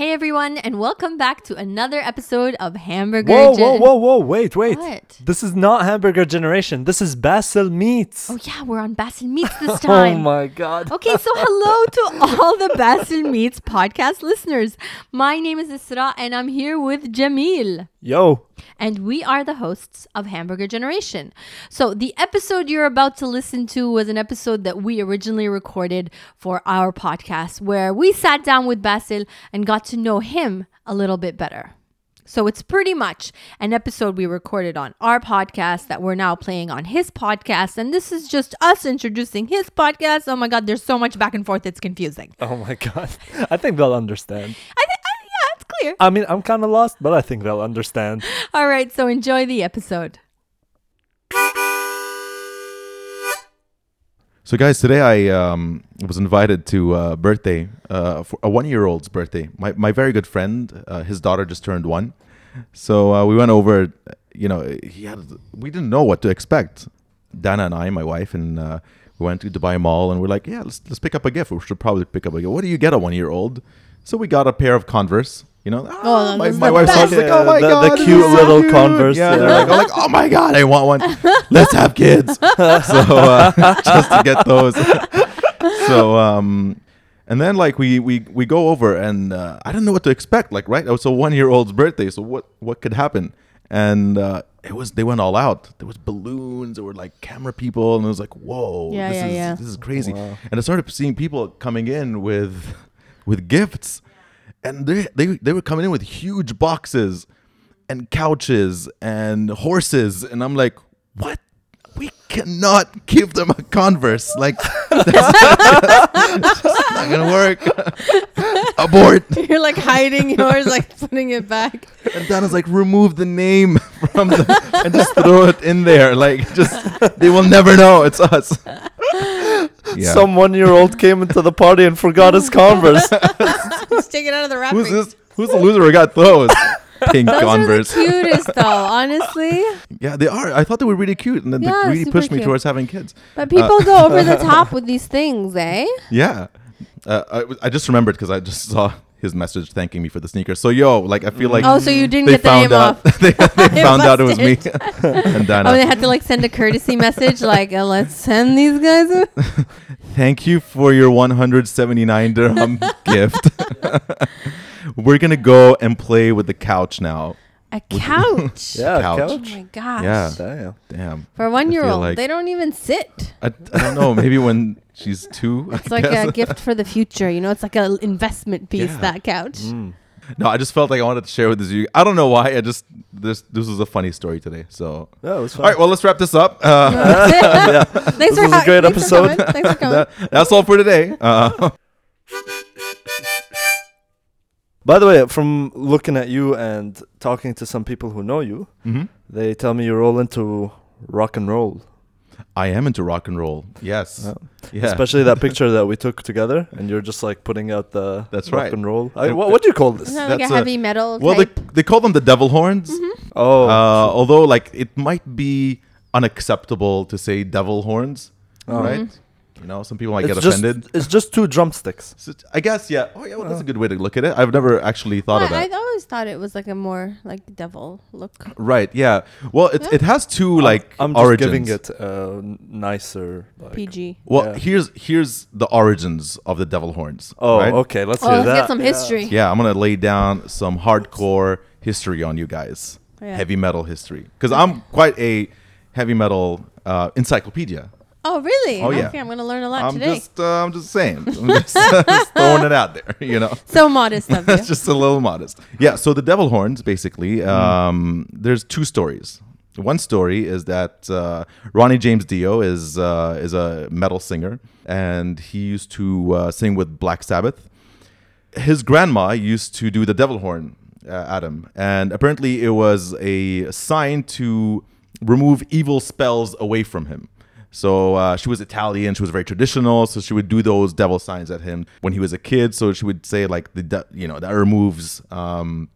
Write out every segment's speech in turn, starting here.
Hey everyone, and welcome back to another episode of Hamburger. Whoa, whoa, Gen- whoa, whoa! Wait, wait. What? This is not Hamburger Generation. This is Basil Meats. Oh yeah, we're on Basil Meats this oh time. Oh my god. Okay, so hello to all the Basil Meats podcast listeners. My name is Isra, and I'm here with Jamil. Yo. And we are the hosts of Hamburger Generation. So, the episode you're about to listen to was an episode that we originally recorded for our podcast where we sat down with Basil and got to know him a little bit better. So, it's pretty much an episode we recorded on our podcast that we're now playing on his podcast. And this is just us introducing his podcast. Oh my God, there's so much back and forth, it's confusing. Oh my god. I think they'll understand. I think, yeah, it's clear. I mean, I'm kind of lost, but I think they'll understand. All right, so enjoy the episode. So, guys, today I um, was invited to a birthday, uh, for a one-year-old's birthday. My my very good friend, uh, his daughter just turned one, so uh, we went over. You know, he had we didn't know what to expect. Dana and I, my wife, and uh, we went to Dubai Mall, and we're like, yeah, let's let's pick up a gift. We should probably pick up a gift. What do you get a one-year-old? So we got a pair of Converse. You know, ah, my, my the wife's best. like, oh my The- the god, this cute is so little cute." Converse, Yeah, yeah. they're like, I'm like, oh my god, I want one. Let's have kids. so uh, just to get those. so um, and then like we we we go over and uh, I didn't know what to expect. Like right, it was a one year old's birthday. So what what could happen? And uh, it was they went all out. There was balloons. There were like camera people, and it was like, whoa, Yeah, this yeah, is yeah. this is crazy. Wow. And I started seeing people coming in with with gifts, and they they they were coming in with huge boxes and couches and horses, and I'm like, what? We cannot give them a Converse. Like that's, that's just not gonna work. Abort. You're like hiding yours, like putting it back. And Dana's like, remove the name from the and just throw it in there. Like, just they will never know it's us. Yeah. Some one year old came into the party and forgot his Converse. Just take it out of the wrapping. Who's this? Who's the loser who got those? Pink Those Converse. are the cutest, though. Honestly, Yeah, they are. I thought they were really cute, and then Yeah, they really super pushed me towards having kids. but people go over the top with these things, eh? Yeah, uh, I, I just remembered because I just saw his message thanking me for the sneakers. So yo, like I feel like Oh, so you didn't get the found name out. off. they, they found out it was me and Dana. Oh, they had to like send a courtesy message, like, uh, "Let's send these guys." A- Thank you for your 179 dirham gift. We're gonna go and play with the couch now. A couch. yeah, Couch. Oh my gosh. Yeah. Damn. Damn. For a one-year-old, like- they don't even sit. I, I don't know. Maybe when she's two. I It's like guess. a gift for the future. You know, it's like an investment piece. Yeah. That couch. Mm. No, I just felt like I wanted to share with. You, I don't know why. I just this this was a funny story today. So, Yeah, it was fun. all right. Well, let's wrap this up. Uh, yeah. Thanks This for was a great thanks episode. coming. Thanks for coming. that, that's all for today. Uh, By the way, from looking at you and talking to some people who know you, mhm. they tell me you're all into rock and roll. I am into rock and roll. Yes. Yeah. Yeah. Especially that picture that we took together, and you're just like putting out the That's rock right. and roll. I, what, what do you call this? Isn't that like That's a a- heavy metal well, they type? they call them the devil horns. Oh, Uh, although, like, it might be unacceptable to say devil horns, Oh. right? You know, some people might it's get just offended. it's just two drumsticks. So, I guess, yeah. Oh, yeah. Well, that's a good way to look at it. I've never actually thought I, of that. I always thought it was like a more like devil look. Right. Yeah. Well, it Yeah. it has two like I'm just origins. giving it uh, n- nicer. Like, PG. Well, Yeah. here's here's the origins of the devil horns. Oh, right? okay. Let's Oh, hear let's that. get some history. Yeah, I'm gonna lay down some hardcore history on you guys, Yeah. heavy metal history, because I'm quite a heavy metal uh, encyclopedia. Oh, really? Oh, yeah. Okay, I'm gonna learn a lot I'm today. just uh, I'm just saying, I'm just, just throwing it out there, you know. so modest of you. That's just a little modest. Yeah. So the devil horns, basically, um, there's two stories. One story is that uh, Ronnie James Dio is uh, is a metal singer, and he used to uh, sing with Black Sabbath. His grandma used to do the devil horn uh, at him, and apparently it was a sign to remove evil spells away from him. So uh, she was Italian. She was very traditional. So she would do those devil signs at him when he was a kid. So she would say like the de- you know that removes um,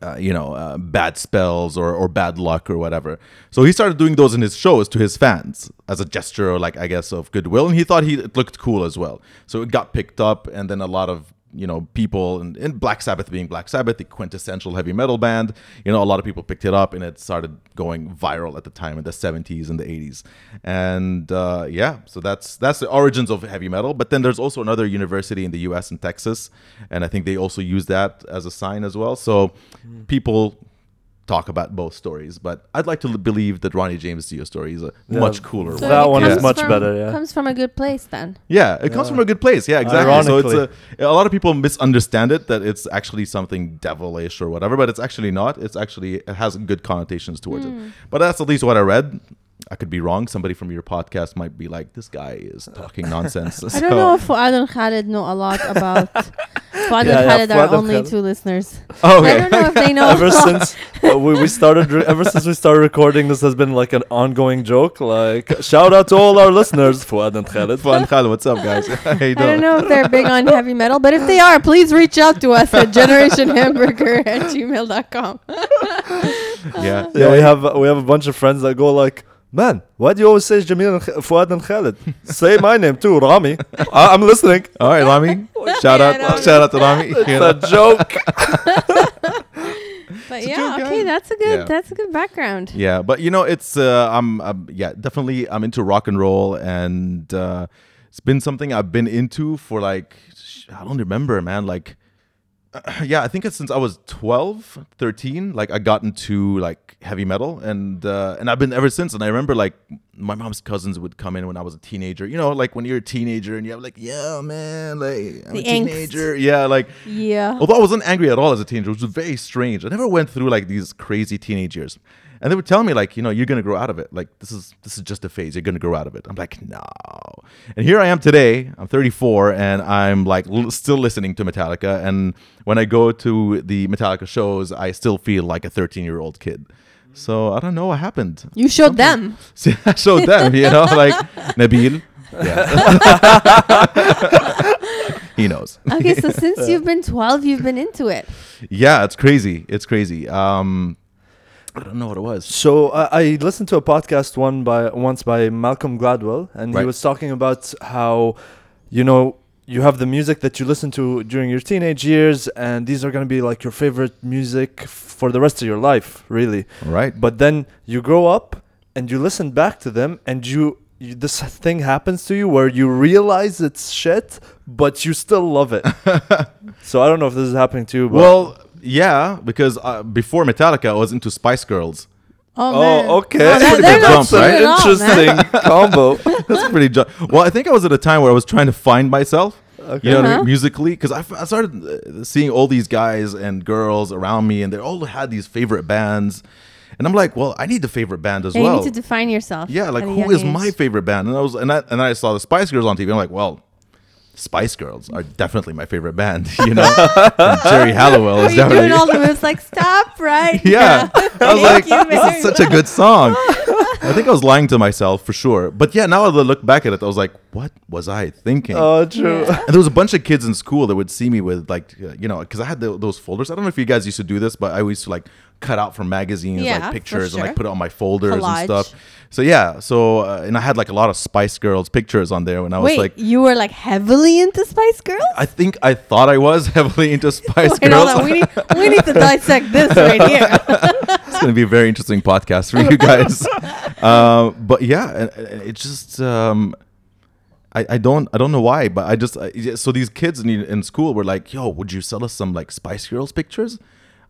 uh, you know uh, bad spells or or bad luck or whatever. So he started doing those in his shows to his fans as a gesture, like I guess of goodwill, and he thought he it looked cool as well. So it got picked up, and then a lot of you know people and, and Black Sabbath being Black Sabbath, the quintessential heavy metal band. You know, a lot of people picked it up and it started going viral at the time in the 70s and the 80s. And uh, yeah, so that's that's the origins of heavy metal. But then there's also another university in the U.S. in Texas, and I think they also use that as a sign as well. So people talk about both stories, but I'd like to believe that Ronnie James Dio story is a Yeah. much cooler So one. That one is much from- better, yeah. Comes from a good place then. Yeah, it comes from a good place. Yeah, exactly. So it's a, a lot of people misunderstand it that it's actually something devilish or whatever, but it's actually not. It's actually it has good connotations towards Hmm. it. But that's at least what I read. I could be wrong. Somebody from your podcast might be like, "This guy is talking nonsense." I don't know if Fuad and Khalid know a lot about. Fuad Yeah, and yeah, Khalid Fuad are only Khalid. two listeners. Oh, I don't know if they know. ever since uh, we, we started re- ever since we started recording this has been like an ongoing joke like shout out to all our listeners Fuad and Khalid Fun Khalid, what's up, guys? How you I don't know if they're big on heavy metal, but if they are, please reach out to us at generationhamburger at gmail.com. Yeah, yeah we have we have a bunch of friends that go like man why do you always say Jamil and Kh- Fuad and Khalid say my name too Rami I- I'm listening All right, Rami. shout out, Rami. shout out to Rami. it's You know? a joke But It's yeah, okay, guys. that's a good Yeah. that's a good background. Yeah, but you know, it's uh, I'm, I'm yeah, definitely I'm into rock and roll, and uh, it's been something I've been into for like I don't remember, man. Like, yeah, I think it's since I was 12, 13. Like, I got into like heavy metal, and uh, and I've been ever since. And I remember like my mom's cousins would come in when I was a teenager. You know, like when you're a teenager and you have like, yeah, man, like I'm The a angst. teenager. Yeah, like Yeah. Although I wasn't angry at all as a teenager, which was very strange. I never went through like these crazy teenage years. And they would tell me like, you know, you're gonna grow out of it. Like this is this is just a phase. You're gonna grow out of it. I'm like, no. And here I am today. I'm 34, and I'm like l- still listening to Metallica. And when I go to the Metallica shows, I still feel like a 13 year old kid. So I don't know what happened. You showed them. See, I showed them, you know, like Nabil. Yeah. he knows. Okay, so since you've been 12, you've been into it. Yeah, it's crazy. It's crazy. Um, I don't know what it was. So I I listened to a podcast one by once by Malcolm Gladwell, and he was talking about how, you know, you have the music that you listen to during your teenage years, and these are going to be like your favorite music for the rest of your life, really. Right. But then you grow up and you listen back to them, and you, you this thing happens to you where you realize it's shit, but you still love it. so I don't know if this is happening to you. But Well, yeah, because uh, before Metallica, I was into Spice Girls. Oh, man. Oh, okay. Oh, that- Pretty they're big not jump, right? at all, interesting combo. That's pretty. Ju- well, I think I was at a time where I was trying to find myself. Okay. You know, Uh-huh. musically, because I, f- I started uh, seeing all these guys and girls around me, and they all had these favorite bands, and I'm like, well, I need the favorite band as Yeah, well. you need to define yourself. Yeah, like who is a who young is my favorite band? And I was and I and I saw the Spice Girls on TV. I'm like, well, Spice Girls are definitely my favorite band. You know, And Geri Halliwell Are is you definitely. doing all the moves like stop right? yeah, I was Thank like, you this very is such a good song. I think I was lying to myself for sure. But yeah, now that I look back at it, I was like, what was I thinking? Oh, true. Yeah. and there was a bunch of kids in school that would see me with like, uh, you know, because I had the, those folders. I don't know if you guys used to do this, but I used to like cut out from magazines Yeah, like pictures and sure. like put it on my folders Collage. and stuff. So yeah, so uh, and I had like a lot of Spice Girls pictures on there when I was like, you were like heavily into Spice Girls? I think I thought I was heavily into Spice Wait, Girls. We need, we need to dissect this right here. it's going to be a very interesting podcast for you guys. uh, but yeah, and- and it just um, I, I don't I don't know why, but I just I, so these kids in in school were like, "Yo, would you sell us some like Spice Girls pictures?"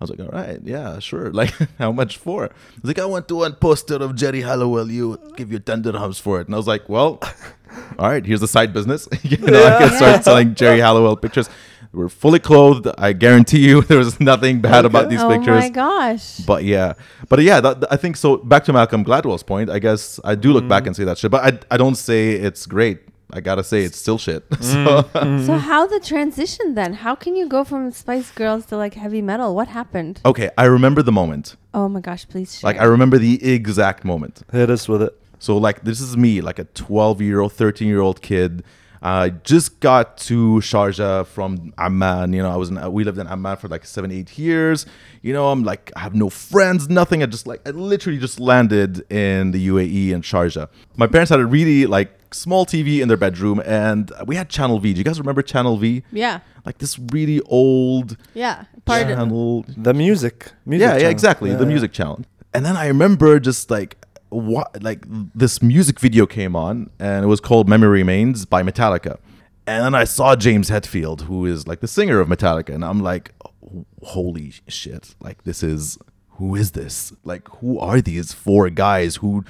I was like, "All right, yeah, sure." Like, how much for? He's like, "I want to one poster of Geri Halliwell. You give you ten dirhams for it." And I was like, "Well." All right, here's the side business. you know, I can Yeah. start selling Geri Halliwell pictures. We're fully clothed. I guarantee you, there was nothing bad about these oh pictures. Oh my gosh. But yeah, but yeah, that- I think so. Back to Malcolm Gladwell's point, I guess I do look Mm. back and say that shit, but I, I don't say it's great. I gotta say it's still shit. Mm. So So how the transition then? How can you go from Spice Girls to like heavy metal? What happened? okay, I remember the moment. Oh my gosh, please share. Like I remember the exact moment. Hit us with it. So like this is me, like a 12 year old, 13 year old kid. I just got to Sharjah from Amman. You know, I was in, we lived in Amman for like seven, eight years. You know, I'm like I have no friends, nothing. I just like I literally just landed in the UAE in Sharjah. My parents had a really like small TV in their bedroom, and we had Channel V. Do you guys remember Channel V? Yeah. Like this really old Yeah. Part of, channel. The music. music yeah, yeah, exactly. Yeah, the yeah. music channel. And then I remember just like what like this music video came on and it was called Memory Remains by Metallica. And then I saw James Hetfield, who is like the singer of Metallica, and I'm like, holy shit. Like this is who is this? Like who are these four guys who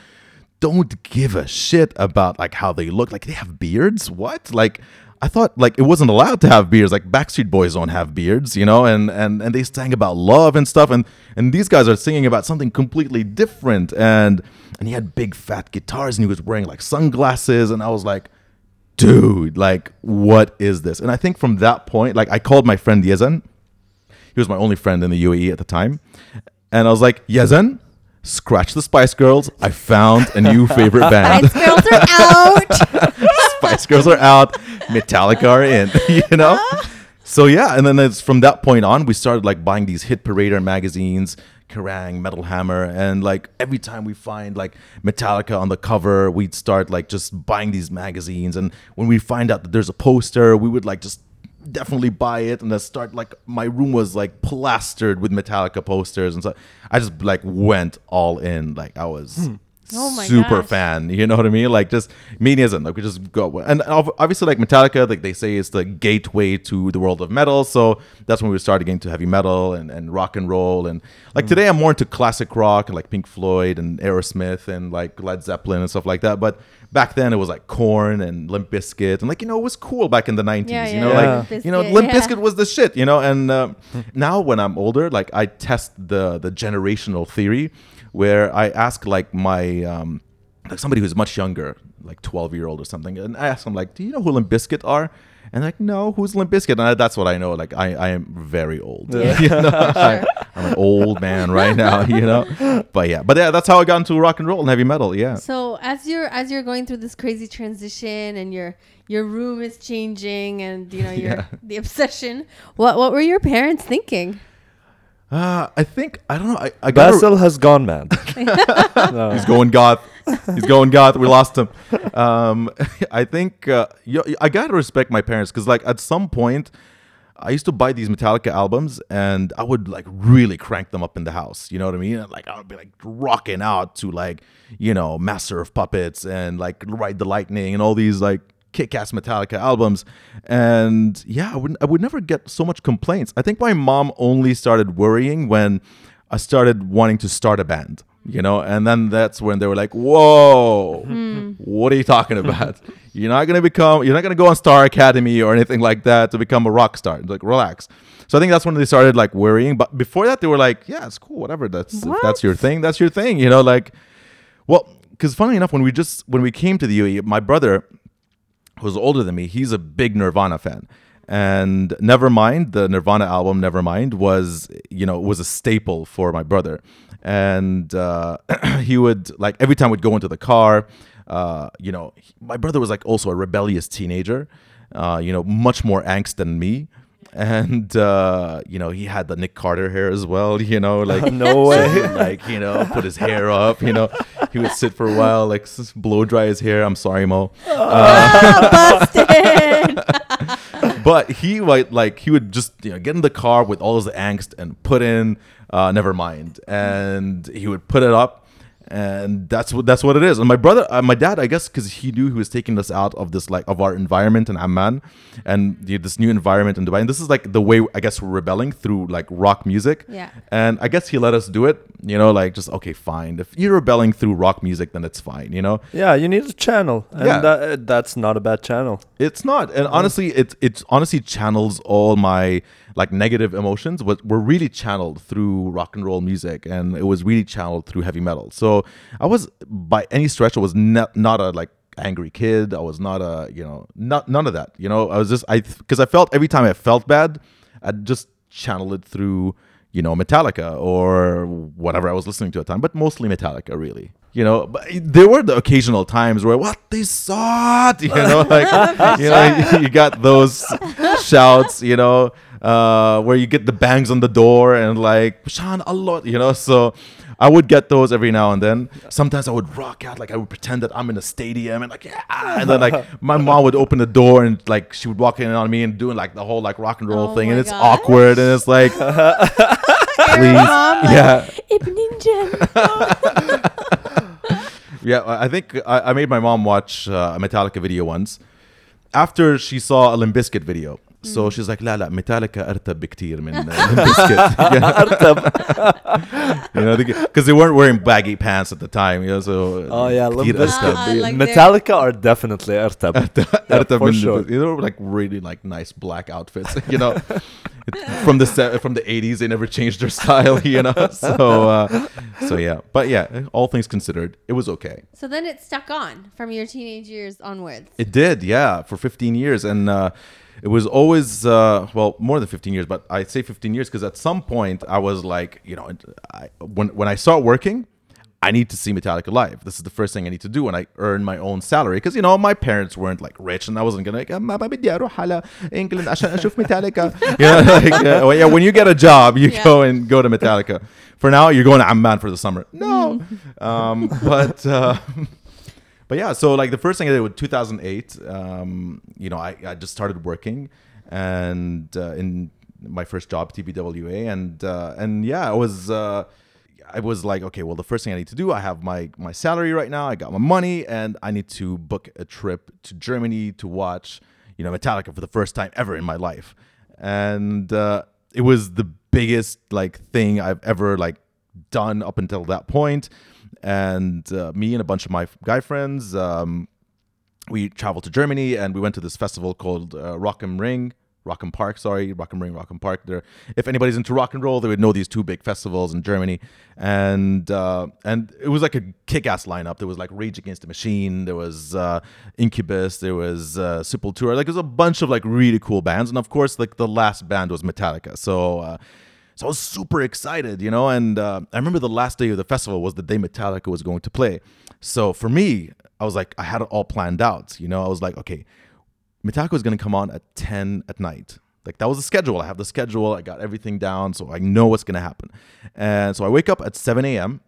don't give a shit about like how they look? Like they have beards? What? Like I thought like it wasn't allowed to have beards. Like Backstreet Boys don't have beards, you know, and and and they sang about love and stuff, and and these guys are singing about something completely different. And and he had big fat guitars, and he was wearing like sunglasses, and I was like, dude, like what is this? And I think from that point, like I called my friend Yezen. He was my only friend in the UAE at the time, and I was like, Yezen. Scratch the Spice Girls. I found a new favorite band. Spice Girls are out. Spice Girls are out, Metallica are in, you know? So yeah, and then it's from that point on, we started like buying these hit parader magazines, Kerrang, Metal Hammer, and like every time we find like Metallica on the cover, we'd start like just buying these magazines. And when we find out that there's a poster, we would like just definitely buy it and then start like my room was like plastered with Metallica posters and so I just like went all in like I was hmm. Oh super gosh. fan you know what I mean like just me isn't like we just go and obviously like Metallica like they say it's the gateway to the world of metal so that's when we started getting to heavy metal and, and rock and roll and like today I'm more into classic rock and like Pink Floyd and Aerosmith and like Led Zeppelin and stuff like that but back then it was like Korn and Limp Bizkit and like you know it was cool back in the 90s Yeah, you know yeah. like Limp you know Limp yeah. Bizkit was the shit you know and um, now when I'm older like I test the the generational theory where I ask like my um like somebody who's much younger like 12 year old or something and I ask them like do you know who Limp Bizkit are and like no who's Limp Bizkit and I, that's what I know like I, I am very old Yeah. you know I, I'm an old man right now you know but yeah but yeah that's how I got into rock and roll and heavy metal yeah So as you're as you're going through this crazy transition and your your room is changing and you know your Yeah. the obsession, what what were your parents thinking? Uh, I think I don't know I, I got Basil has gone mad. No. He's going goth. He's going goth. We lost him. Um, I think uh, yo- I gotta respect my parents because, like, at some point, I used to buy these Metallica albums and I would like really crank them up in the house. You know what I mean? Like, I would be like rocking out to like, you know, Master of Puppets and like Ride the Lightning and all these like kick-ass Metallica albums. And yeah, I would I would never get so much complaints. I think my mom only started worrying when I started wanting to start a band, you know, and then that's when they were like, "Whoa, hmm. what are you talking about? you're not gonna become, you're not gonna go on Star Academy or anything like that to become a rock star. Like, relax." So I think that's when they started like worrying. But before that, they were like, "Yeah, it's cool, whatever. That's if that's your thing. That's your thing." You know, like, well, because funny enough, when we just when we came to the UAE, my brother who's older than me, he's a big Nirvana fan. And Nevermind, the Nirvana album Nevermind was, you know, was a staple for my brother. And uh, he would like every time we'd go into the car, uh, you know, he- my brother was like also a rebellious teenager, uh, you know, much more angst than me. And uh, you know, he had the Nick Carter hair as well, you know, like No way. like you know, put his hair up, you know. He would sit for a while, like blow dry his hair. I'm sorry, Mo. Ah, busted. but he would like he would just you know get in the car with all his angst and put in uh Nevermind, and he would put it up. And that's what that's what it is. And my brother, uh, my dad, I guess, because he knew he was taking us out of this like of our environment in Amman, and the, this new environment in Dubai. And this is like the way I guess we're rebelling through like rock music. Yeah. And I guess he let us do it. You know, like just okay, fine. If you're rebelling through rock music, then it's fine. You know, Yeah, you need a channel, and Yeah. that, uh, that's not a bad channel. It's not, and honestly, it it honestly channels all my like negative emotions, but were really channeled through rock and roll music, and it was really channeled through heavy metal. So I was, by any stretch, I was not not a like angry kid. I was not a you know not none of that. You know, I was just I because I felt every time I felt bad, I'd just channel it through you know, Metallica or whatever I was listening to at the time, but mostly Metallica, really. You know, but eh, there were the occasional times where what they saw, you know, like you know, you got those shouts, you know, uh, where you get the bangs on the door and like Shan Allah, you know. So I would get those every now and then. Sometimes I would rock out, like I would pretend that I'm in a stadium and like yeah, and then like my mom would open the door and like she would walk in on me and doing like the whole like rock and roll Oh thing, and it's gosh. awkward and it's like please, Mom, like, yeah. Ibn Ninja. Yeah, I I think I, I made my mom watch uh, a Metallica video once after she saw a Limp Bizkit video. So she's like, لا لا Metallica أرتب بكتير من uh, Limp Bizkit. you know, because they weren't wearing baggy pants at the time. You know, so Oh yeah, كتير Limp أرتب. Ah, Bizkit. like they're- Metallica are definitely Ertab. Ertab for من- sure. You know, like really like nice black outfits. You know, from the se- from the eighties, they never changed their style. You know, so uh, so yeah. But yeah, all things considered, it was okay. so then it stuck on from your teenage years onwards. It did, yeah, for 15 years, and uh, it was always uh, well more than 15 years, but I say 15 years because at some point I was like, you know, I, when when I start working. I need to see Metallica live. This is the first thing I need to do when I earn my own salary. Because, you know, my parents weren't like rich and I wasn't going to like, "ما بدي أروح على England عشان أشوف Metallica. You know, like, uh, well, yeah, when you get a job, you Yeah. go and go to Metallica. For now, you're going to Amman for the summer. No. um, but. Uh, but yeah, so like the first thing I did with 2008, um, you know, I, I just started working and uh, in my first job, TBWA, and uh, and yeah, I was uh, I was like, okay, well, the first thing I need to do, I have my my salary right now, I got my money, and I need to book a trip to Germany to watch, you know, Metallica for the first time ever in my life, and uh, it was the biggest like thing I've ever like done up until that point. And uh, me and a bunch of my guy friends um, we traveled to germany and we went to this festival called uh, rock and ring rock and park sorry rock and ring rock and park. There if anybody's into rock and roll they would know these two big festivals in germany. And uh, and it was like a kick-ass lineup. There was like rage against the machine there was uh, incubus there was uh, sepultura. Like there's a bunch of like really cool bands. And of course like the last band was metallica. So uh, so I was super excited, you know. And uh, I remember the last day of the festival was the day Metallica was going to play. So for me, I was like, I had it all planned out, you know. I was like, okay, Metallica is going to come on at 10 at night. Like that was the schedule. I have the schedule. I got everything down, so I know what's going to happen. And so I wake up at 7 a.m.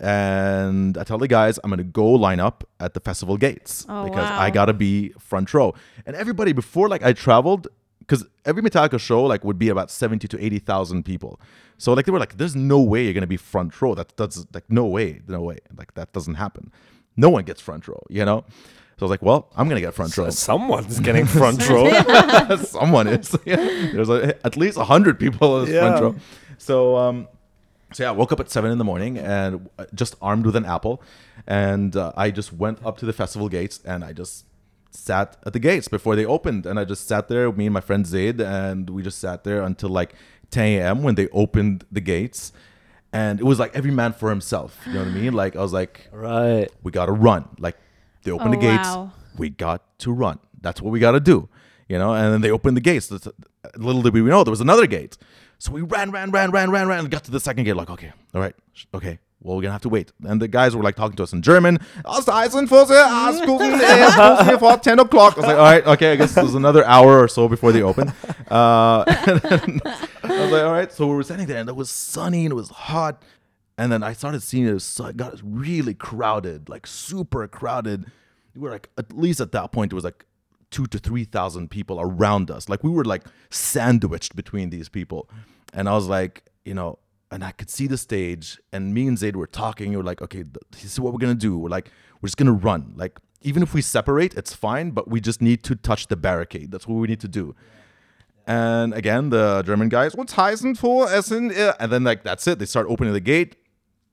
and I tell the guys I'm going to go line up at the festival gates Oh, because wow. I got to be front row. And everybody before like I traveled because every Metallica show like would be about 70 to 80,000 people. So like they were like there's no way you're going to be front row. That that's like no way, no way. Like that doesn't happen. No one gets front row, you know? So I was like, well, I'm going to get front row. Someone's getting front row. Someone is. Yeah. There's a, at least 100 people in the front row. So um so yeah, I woke up at 7 in the morning and uh, just armed with an apple and uh, I just went up to the festival gates and I just sat at the gates before they opened and I just sat there me and my friend Zaid and we just sat there until like 10 a.m. when they opened the gates and it was like every man for himself you know what I mean like I was like right. we got to run. Like they opened Oh, the gates, wow. we got to run. That's what we got to do, you know. And then they opened the gates. Little did we know there was another gate. So we ran, ran, ran, ran, ran, ran, and got to the second gate. Like, okay, all right, okay. Well, we're gonna have to wait. And the guys were like talking to us in German. "Aus der Eisenfusse, Ausgucken, Fussen hier vor 10 o'clock. I was like, all right, okay. I guess there's another hour or so before they open. Uh, then I was like, all right. So we were standing there, and it was sunny and it was hot. And then I started seeing it, so it got really crowded, like super crowded. We were like, at least at that point, it was like two to 3,000 people around us. Like we were like sandwiched between these people. And I was like, you know, and I could see the stage, and me and Zaid were talking. We were like, okay, this is what we're gonna do. We're like, we're just gonna run. Like, even if we separate, it's fine, but we just need to touch the barricade. That's what we need to do. And again, the German guys, what's heißen for Essen? And then like that's it. They start opening the gate.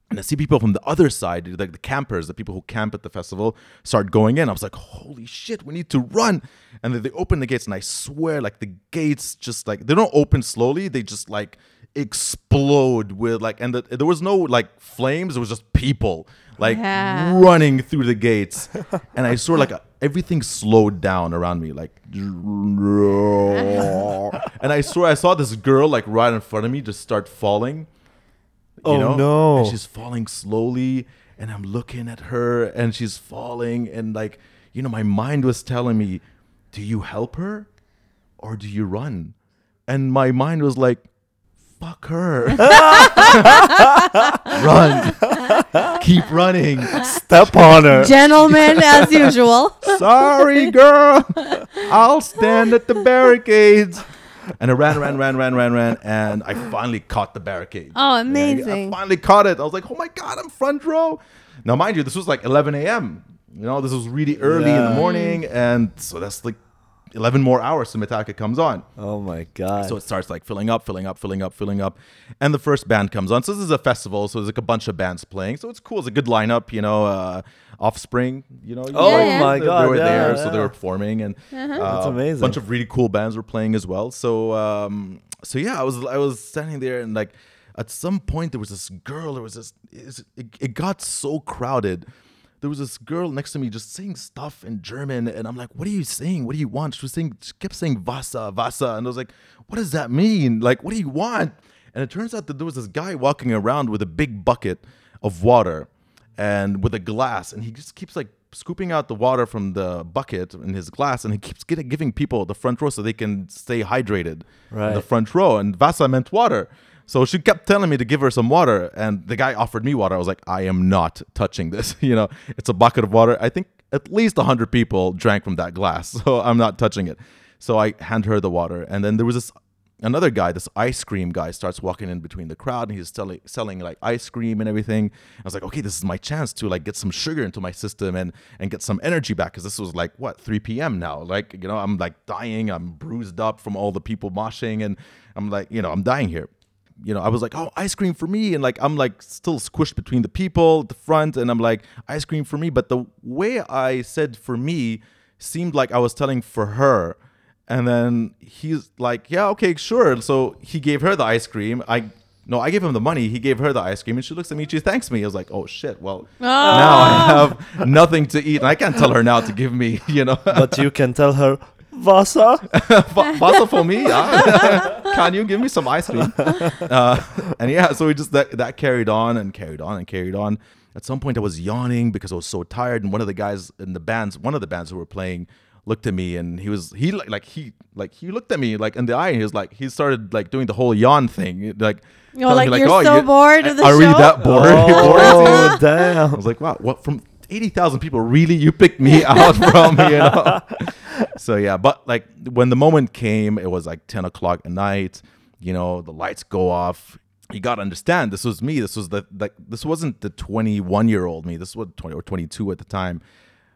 And I see people from the other side, like the campers, the people who camp at the festival, start going in. I was like, holy shit, we need to run. And then they open the gates, and I swear, like the gates just like they don't open slowly, they just like explode with like, and the, there was no like flames. It was just people like Yeah. running through the gates, and I saw like a, everything slowed down around me, like, and I saw I saw this girl like right in front of me just start falling. You Oh, know? no. And she's falling slowly, and I'm looking at her, and she's falling, and like, you know, my mind was telling me, "Do you help her, or do you run?" And my mind was like, "Fuck her, run, keep running." Step on her. Gentlemen, as usual. Sorry, girl. I'll stand at the barricades. And I ran, ran, ran, ran, ran, ran, and I finally caught the barricade. Oh, amazing. I- I finally caught it. I was like, oh my God, I'm front row. Now, mind you, this was like 11 a.m. You know, this was really early in the morning. And so that's like 11 more hours till Metallica comes on. Oh my god. So it starts like filling up, filling up, filling up, filling up, and the first band comes on. So this is a festival, so there's like a bunch of bands playing. So it's cool. It's a good lineup, you know. Uh, Offspring, you know. Oh Yeah, yeah. my they, god. they were yeah, there, so they were performing, and Uh-huh. uh, That's amazing. A bunch of really cool bands were playing as well. So, um, so yeah, I was I was standing there, and like at some point there was this girl. There was this. It, it got so crowded. There was this girl next to me just saying stuff in German, and I'm like, "What are you saying? What do you want?" She was saying, she kept saying "Wasser, Wasser," and I was like, "What does that mean? Like, what do you want?" And it turns out that there was this guy walking around with a big bucket of water and with a glass, and he just keeps like scooping out the water from the bucket in his glass, and he keeps getting, giving people the front row so they can stay hydrated in the front row. And Vasa meant water. So she kept telling me to give her some water, and the guy offered me water. I was like, I am not touching this. you know, it's a bucket of water. I think at least 100 people drank from that glass, so I'm not touching it. So I hand her the water, and then there was this another guy, this ice cream guy, starts walking in between the crowd, and he's selling selling like ice cream and everything. I was like, okay, this is my chance to like get some sugar into my system and and get some energy back because this was like what 3 p.m. now. Like you know, I'm like dying, I'm bruised up from all the people moshing, and I'm like, you know, I'm dying here. You know, I was like, oh, ice cream for me, and like I'm like still squished between the people at the front, and I'm like, ice cream for me. But the way I said for me seemed like I was telling for her. And then he's like, "Yeah, okay, sure." So he gave her the ice cream. I no, I gave him the money. He gave her the ice cream, and she looks at me. She thanks me. I was like, "Oh shit!" Well, now I oh. have nothing to eat, and I can't tell her now to give me. You know, but you can tell her Vasa. Va- Vasa for me. yeah. Can you give me some ice cream? Uh, and yeah, so we just that that carried on and carried on and carried on. At some point, I was yawning because I was so tired, and one of the guys in the bands, one of the bands who were playing, looked at me, and he was he like like he like he looked at me like in the eye, and he was like he started like doing the whole yawn thing, like. You're telling like, me, "You're so you- bored of the Are we that bored? You're bored? Oh I was like, wow, what from 80,000 people, really? You picked me out from, you know? so, yeah, but like when the moment came, it was like 10 o'clock at night, you know, the lights go off. You got to understand, this was me. This was the, like, this wasn't the 21 year old me. This was 20 or 22 at the time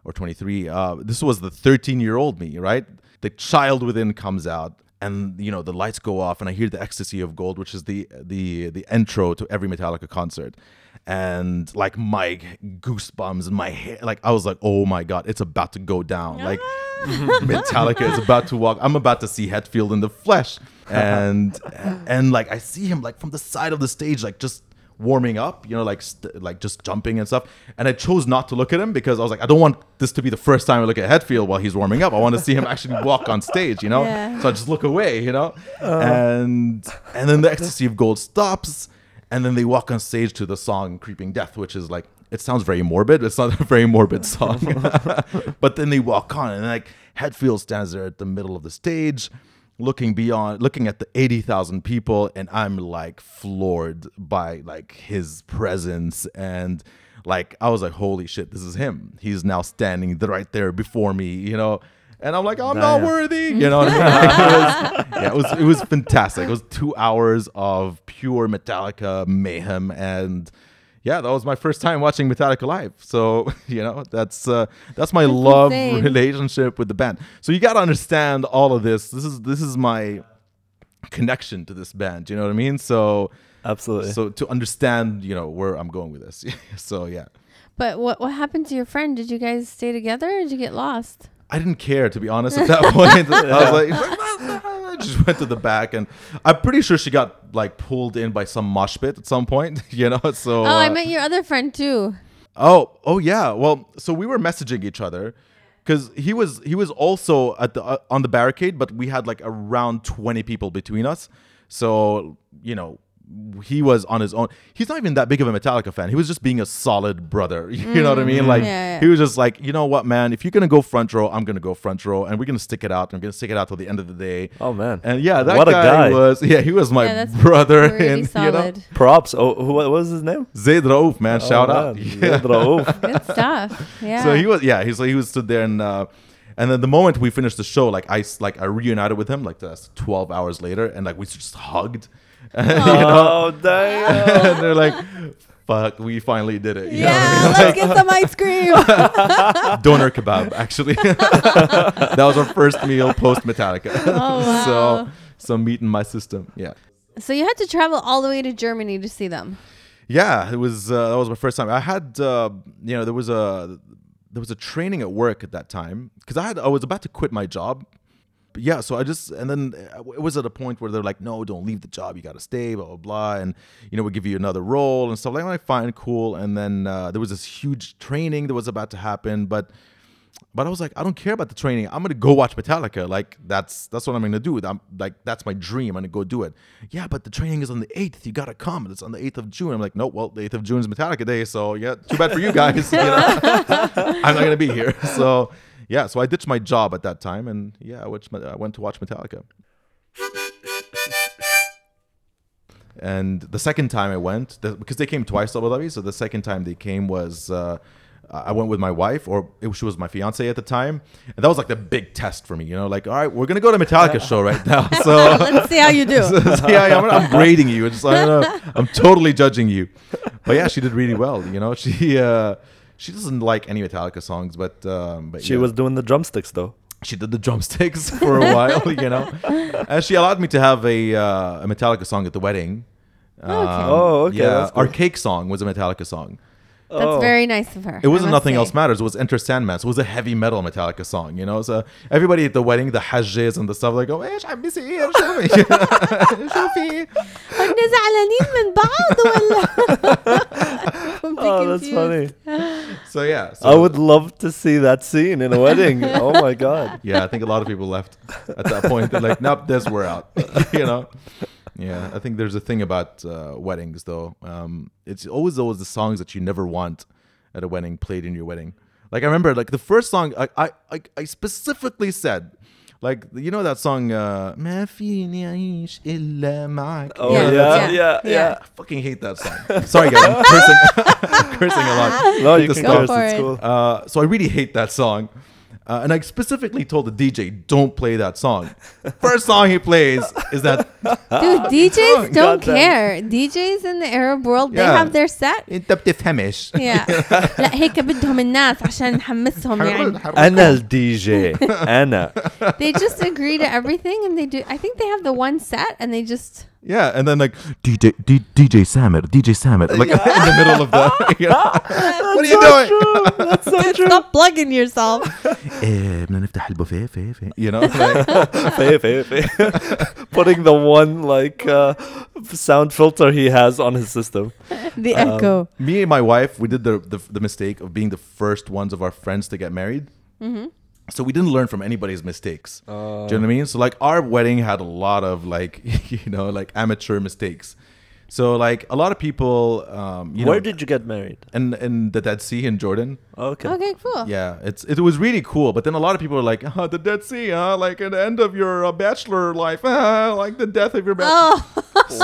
or 23. Uh, this was the 13 year old me, right? The child within comes out. And you know the lights go off, and I hear the ecstasy of gold, which is the the the intro to every Metallica concert and like my goosebumps and my hair like i was like oh my god it's about to go down. Like ah. metallica is about to walk i'm about to see hetfield in the flesh. And and like i see him like from the side of the stage like just warming up you know like st- like just jumping and stuff. And i chose not to look at him because i was like i don't want this to be the first time i look at hetfield while he's warming up. I want to see him actually walk on stage you know? Yeah. so i just look away you know? Uh. And and then the ecstasy of gold stops and then they walk on stage to the song creeping death which is like it sounds very morbid. It's not a very morbid song. But then they walk on and like hetfield stands there at the middle of the stage looking beyond looking at the 80,000 people and I'm like floored by like his presence. And like I was like holy shit this is him. He's now standing right there before me you know? And I'm like I'm not Damn. worthy you know? What I mean? It was, yeah it was it was fantastic. It was 2 hours of pure Metallica mayhem and yeah, that was my first time watching Metallica live. So you know, that's uh, that's my love insane. relationship with the band. So you got to understand all of this. This is this is my connection to this band. You know what I mean? So Absolutely. so to understand, you know, where I'm going with this. so yeah, But what what happened to your friend? Did you guys stay together or did you get lost? I didn't care to be honest at that point. I was like, just went to the back, and I'm pretty sure she got like pulled in by some mosh pit at some point. You know, so Oh, I uh, met your other friend too. Oh, oh yeah. Well, so we were messaging each other because he was he was also at the uh, on the barricade, but we had like around twenty people between us. So you know he was on his own. He's not even that big of a Metallica fan. He was just being a solid brother. You know what I mean? Like Mm. Yeah, yeah. he was just like, you know what, man? If you're gonna go front row, I'm gonna go front row, and we're gonna stick it out. I'm gonna stick it out till the end of the day. Oh man. And yeah, that What a guy, guy. was yeah, he was my yeah, brother. really and, solid. You know, Props. Oh, who, what was his name? Zayd Raouf, man, shout oh, out. man. Yeah. Raouf. Good stuff. Yeah. So he was, yeah, he's he was stood there and uh, and then the moment we finished the show, like I s- like I reunited with him like that's twelve hours later, and like we just hugged. you know? Oh damn. and they're like, "Fuck, we finally did it." You know I yeah, let's get some ice cream. mean? Doner kebab, actually. that was our first meal post Metallica. Oh, wow. so some meat in my system. Yeah. so you had to travel all the way to Germany to see them. Yeah, it was uh, that was my first time. I had uh, you know there was a there was a training at work at that time because I had I was about to quit my job. Yeah, so I just and then uh, it was at a point where they're like, no, don't leave the job, you got to stay, blah blah blah, and you know we'll give you another role and stuff like. that. fine, cool. And then uh, there was this huge training that was about to happen, but but I was like, I don't care about the training. I'm gonna go watch Metallica. Like that's that's what I'm gonna do. I'm like that's my dream. I'm gonna go do it. Yeah, but the training is on the eighth. You gotta come. It's on the eighth of June. I'm like, no, well, the eighth of June is Metallica Day. So yeah, too bad for you guys. you know? I'm not gonna be here. So yeah, so I ditched my job at that time, and yeah, I went, I went to watch Metallica. And the second time I went, the, because they came twice to Abu Dhabi, so the second time they came was uh, I went with my wife, or it, she was my fiance at the time, and that was like the big test for me. You know, like all right, we're gonna go to Metallica show right now, so. Let's see how you do. so, yeah, I'm, I'm grading you. It's, I I'm totally judging you, but yeah, she did really well. You know, she uh, she doesn't like any Metallica songs, but um, but She yeah was doing the drumsticks though. she did the drumsticks for a while, you know. And she allowed me to have a, uh, a Metallica song at the wedding. Um, Oh, okay, Yeah, that's our cake song was a Metallica song. That's Oh. very nice of her. It wasn't I must Nothing say. Else Matters. It was Enter Sandman. So it was a heavy metal Metallica song, you know. So everybody at the wedding, the hajjis and the stuff, like, oh, ايش عم بيصير؟ شوفي شوفي احنا زعلانين من بعض ولا Don't be Oh, that's confused. funny. So yeah, so, I would love to see that scene in a wedding. oh my god. yeah, I think a lot of people left at that point. They're like, nope, this we're out. you know. Yeah, I think there's a thing about uh, weddings though. Um, it's always always the songs that you never want at a wedding played in your wedding. Like I remember, like the first song I I I, I specifically said. Like you know that song, uh, "ما فيني أعيش إلا معك." Oh Yeah, yeah, yeah, yeah, yeah. yeah. I fucking hate that song. Sorry guys, I'm cursing, I'm cursing a lot. No, you Need to can stop. curse. for It's it. cool. Uh, so I really hate that song. Uh, and I specifically told the DJ, don't play that song. First song he plays is that Dude, DJs don't Goddamn. care. DJs in the Arab world, they Yeah. have their set. انت بتفهمش Yeah. لا هيك بدهم الناس عشان نحمسهم يعني. أنا الدي جي أنا They just agree to everything and they do I think they have the one set and they just Yeah, and then like DJ D, DJ Samir, DJ Samir, like in the middle of the. You know, what are you doing? That's so true. stop plugging yourself. إيه، بدنا نفتح البوفيه في في you know like, Faye, Faye, Faye. Putting the one like uh, sound filter he has on his system. The echo. me and my wife we did the, the the mistake of being the first ones of our friends to get married so we didn't learn from anybody's mistakes do you know what i mean so like our wedding had a lot of like you know like amateur mistakes so like a lot of people um you Where know did you get married? in in the dead sea in jordan Okay. Okay, cool. yeah it's it was really cool but then a lot of people are like oh, the dead sea huh like at the end of your uh, bachelor life uh, like the death of your bachelor Oh, so, uh,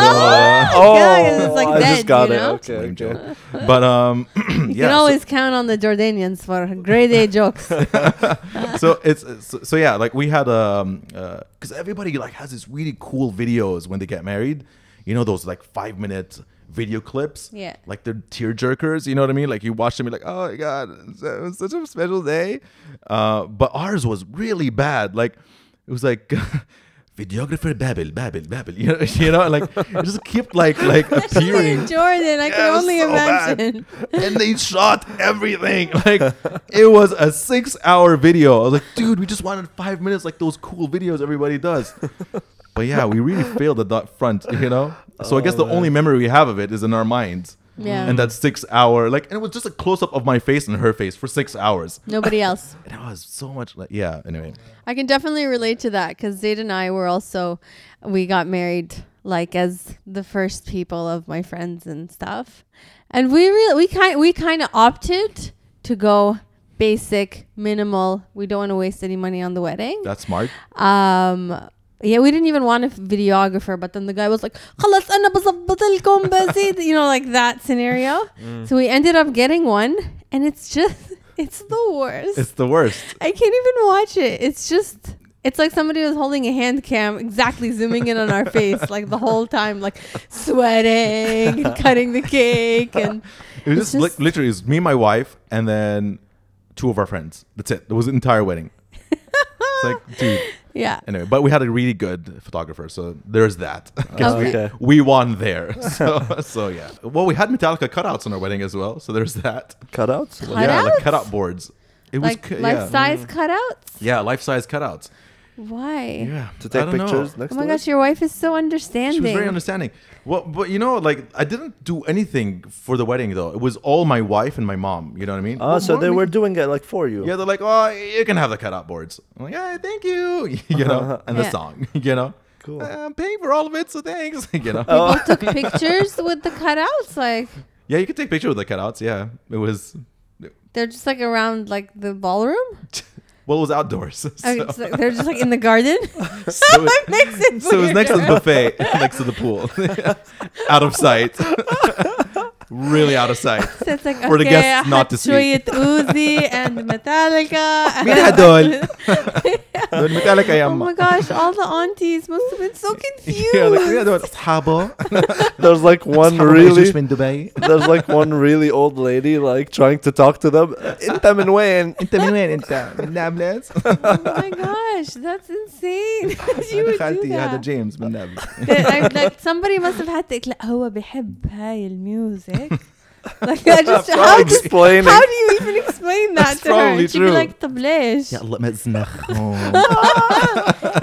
Oh, Yeah, 'cause it's like I dead, just got you it. Okay, lame okay. joke. but um you yeah can so- always count on the Jordanians for grade A jokes. so it's so, so yeah like we had um because everybody like has these really cool videos when they get married you know those like five minute video clips Yeah. like they're tear jerkers you know what i mean like you watch them you're like oh my god it's, it was such a special day uh but ours was really bad like it was like videographer babel babel babel you know, you know like it just kept like like appearing Jordan, I Yeah, can only so bad. imagine. and they shot everything. Like it was a six hour video. I was like, dude, we just wanted five minutes like those cool videos everybody does. But yeah, we really failed at that front, you know. So I guess oh, the only memory we have of it is in our minds. Yeah. And that six hour, like, and it was just a close up of my face and her face for six hours. Nobody else. And it was so much like, yeah. Anyway, I can definitely relate to that because Zayd and I were also, we got married like as the first people of my friends and stuff, and we really we kind we kind of opted to go basic, minimal. We don't want to waste any money on the wedding. that's smart. Um. Yeah, we didn't even want a videographer, but then the guy was like, "خلاص أنا بظبط لكم بزيد," you know, like that scenario. So we ended up getting one, and it's just, it's the worst. It's the worst. I can't even watch it. It's just it's like somebody was holding a hand cam exactly zooming in on our face like the whole time like sweating and cutting the cake and It was It's just, li- just- literally it was me, my wife, and then two of our friends. That's it. It was an entire wedding. it's like, dude. yeah. Anyway, but we had a really good photographer, so there's that. 'Cause we- Okay. Okay. we, won there. So, so yeah. Well, we had Metallica cutouts on our wedding as well, so there's that. Cutouts? Yeah, like Cutouts? cutout boards. It was Like cu- life yeah. size cutouts? Yeah, life size cutouts. Why? Yeah, To take don't know. pictures next Oh my to gosh, it? your wife is so understanding. She was very understanding. Well, but you know, like I didn't do anything for the wedding though. It was all my wife and my mom. You know what I mean? Ah, oh, Well, so they were doing it like for you. Yeah, they're like, oh, you can have the cutout boards. I'm like, yeah, thank you. you know, and the Yeah. song. You know, Cool. Uh, I'm paying for all of it, so thanks. you know. People oh. took pictures with the cutouts. Like Yeah, you could take picture with the cutouts. Yeah, it was. they're just like around like the ballroom. Well, it was outdoors. So, it's like, they're just like in the garden. so it, makes it so it was next to the buffet, next to the pool, out of sight really out of sight. So it's like For the okay, guests not to أحط see. شوية Uzi and Metallica. مين هدول؟ دول Metallica يا Oh أما. my gosh, all the aunties must have been so confused. Yeah, like, yeah, دول أصحابه. There's like one أصحابه really جيش من دبي. there's like one really old lady like trying to talk to them. انت من وين؟ أنت من وين أنت؟ من نابلس؟ oh my gosh, that's insane. you هذا would do خالتي هذا that. جيمس من نابلس. I- like somebody must have had to لا هو بيحب هاي الميوزك. Like I just how Probably do, explaining. how do you even explain that That's to her? She'd be true. like طب ليش؟ الله ما تزنخهم.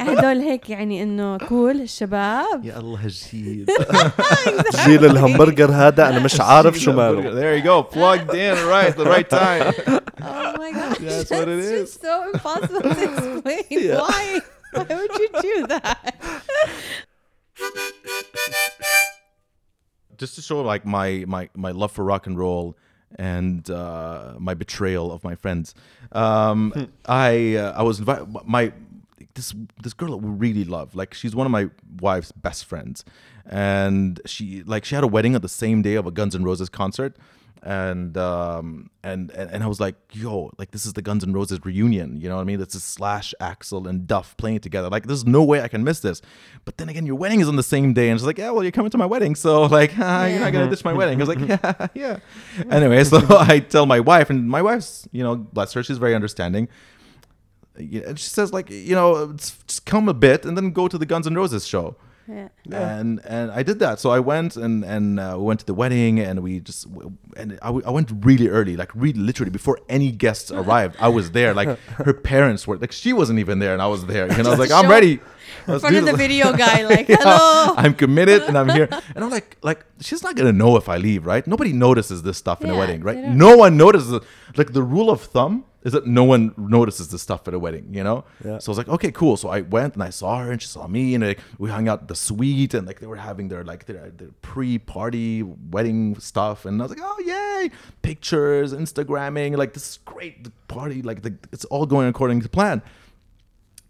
هدول هيك يعني انه كول الشباب. يا الله هالجيل. جيل الهمبرجر هذا أنا مش عارف شو ماله. There you go. Plugged in right the right time. Oh my gosh. That's what it just is. so impossible to explain. Yeah. Why? Why would you do that? Just to show like my my my love for rock and roll and uh, my betrayal of my friends. Um, I uh, I was invited. My this this girl that we really love. Like she's one of my wife's best friends, and she like she had a wedding on the same day of a Guns N' Roses concert. And um and, and I was like, yo, like this is the Guns N' Roses reunion, you know what I mean? This is Slash, Axl, and Duff playing together. Like, there's no way I can miss this. But then again, your wedding is on the same day, and she's like, yeah, well, you're coming to my wedding, so like, ah, you're not gonna ditch my wedding. I was like, yeah, yeah. Anyway, so I tell my wife, and my wife's, you know, bless her, she's very understanding. And she says like, you know, just come a bit, and then go to the Guns N' Roses show Yeah. and and I did that. So I went and and uh, we went to the wedding, and we just and I, w- I went really early, like really literally before any guests arrived. I was there, like her parents were, like she wasn't even there, and I was there. And I was like, I'm ready. In front of the video guy, like, hello. I'm committed and I'm here. And I'm like, like she's not gonna know if I leave, right? Nobody notices this stuff in a wedding, right? No one notices. Like the rule of thumb is that no one notices this stuff at a wedding, you know? Yeah. So I was like, okay, cool. So I went and I saw her and she saw me and like, we hung out the suite and like they were having their like their, their pre-party wedding stuff and I was like, oh yay, pictures, Instagramming, like this is great. The party, like the, it's all going according to plan.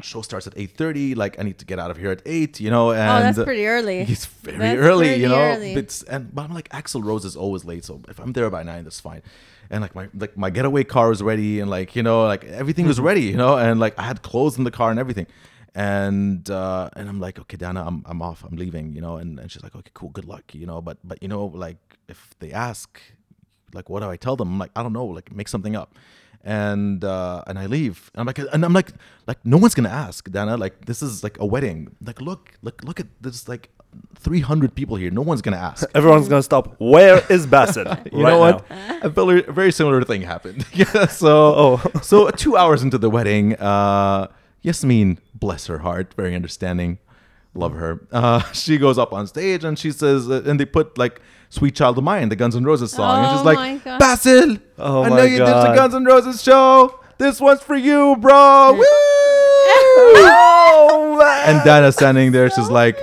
Show starts at eight thirty. Like I need to get out of here at eight, you know. Oh, and oh, that's pretty early. It's very That's early, you know. early. It's and but I'm like Axl Rose is always late, so if I'm there by nine, that's fine. And like my like my getaway car was ready, and like you know like everything was ready, you know, and like I had clothes in the car and everything. And uh and I'm like, okay, Dana, I'm I'm off, I'm leaving, you know. And and she's like, okay, cool, good luck, you know. But but you know, like if they ask, like what do I tell them? I'm like, I don't know, like make something up. And uh and I leave. And I'm like and I'm like like no one's gonna ask, Dana. Like this is like a wedding. Like look, look look at this like 300 people here. No one's gonna ask. Everyone's gonna stop. Where is Bassett? You right know what? now? A very, very similar thing happened. yeah, so Oh. so two hours into the wedding, uh, Yasmin, bless her heart, very understanding, love her. Uh, she goes up on stage and she says, uh, and they put like "Sweet Child of Mine," the Guns N' Roses song, and Oh she's like, God. "Basil, Oh I my know you did the Guns N' Roses show. This one's for you, bro." Woo! Oh man! and Dana's standing there. She's like,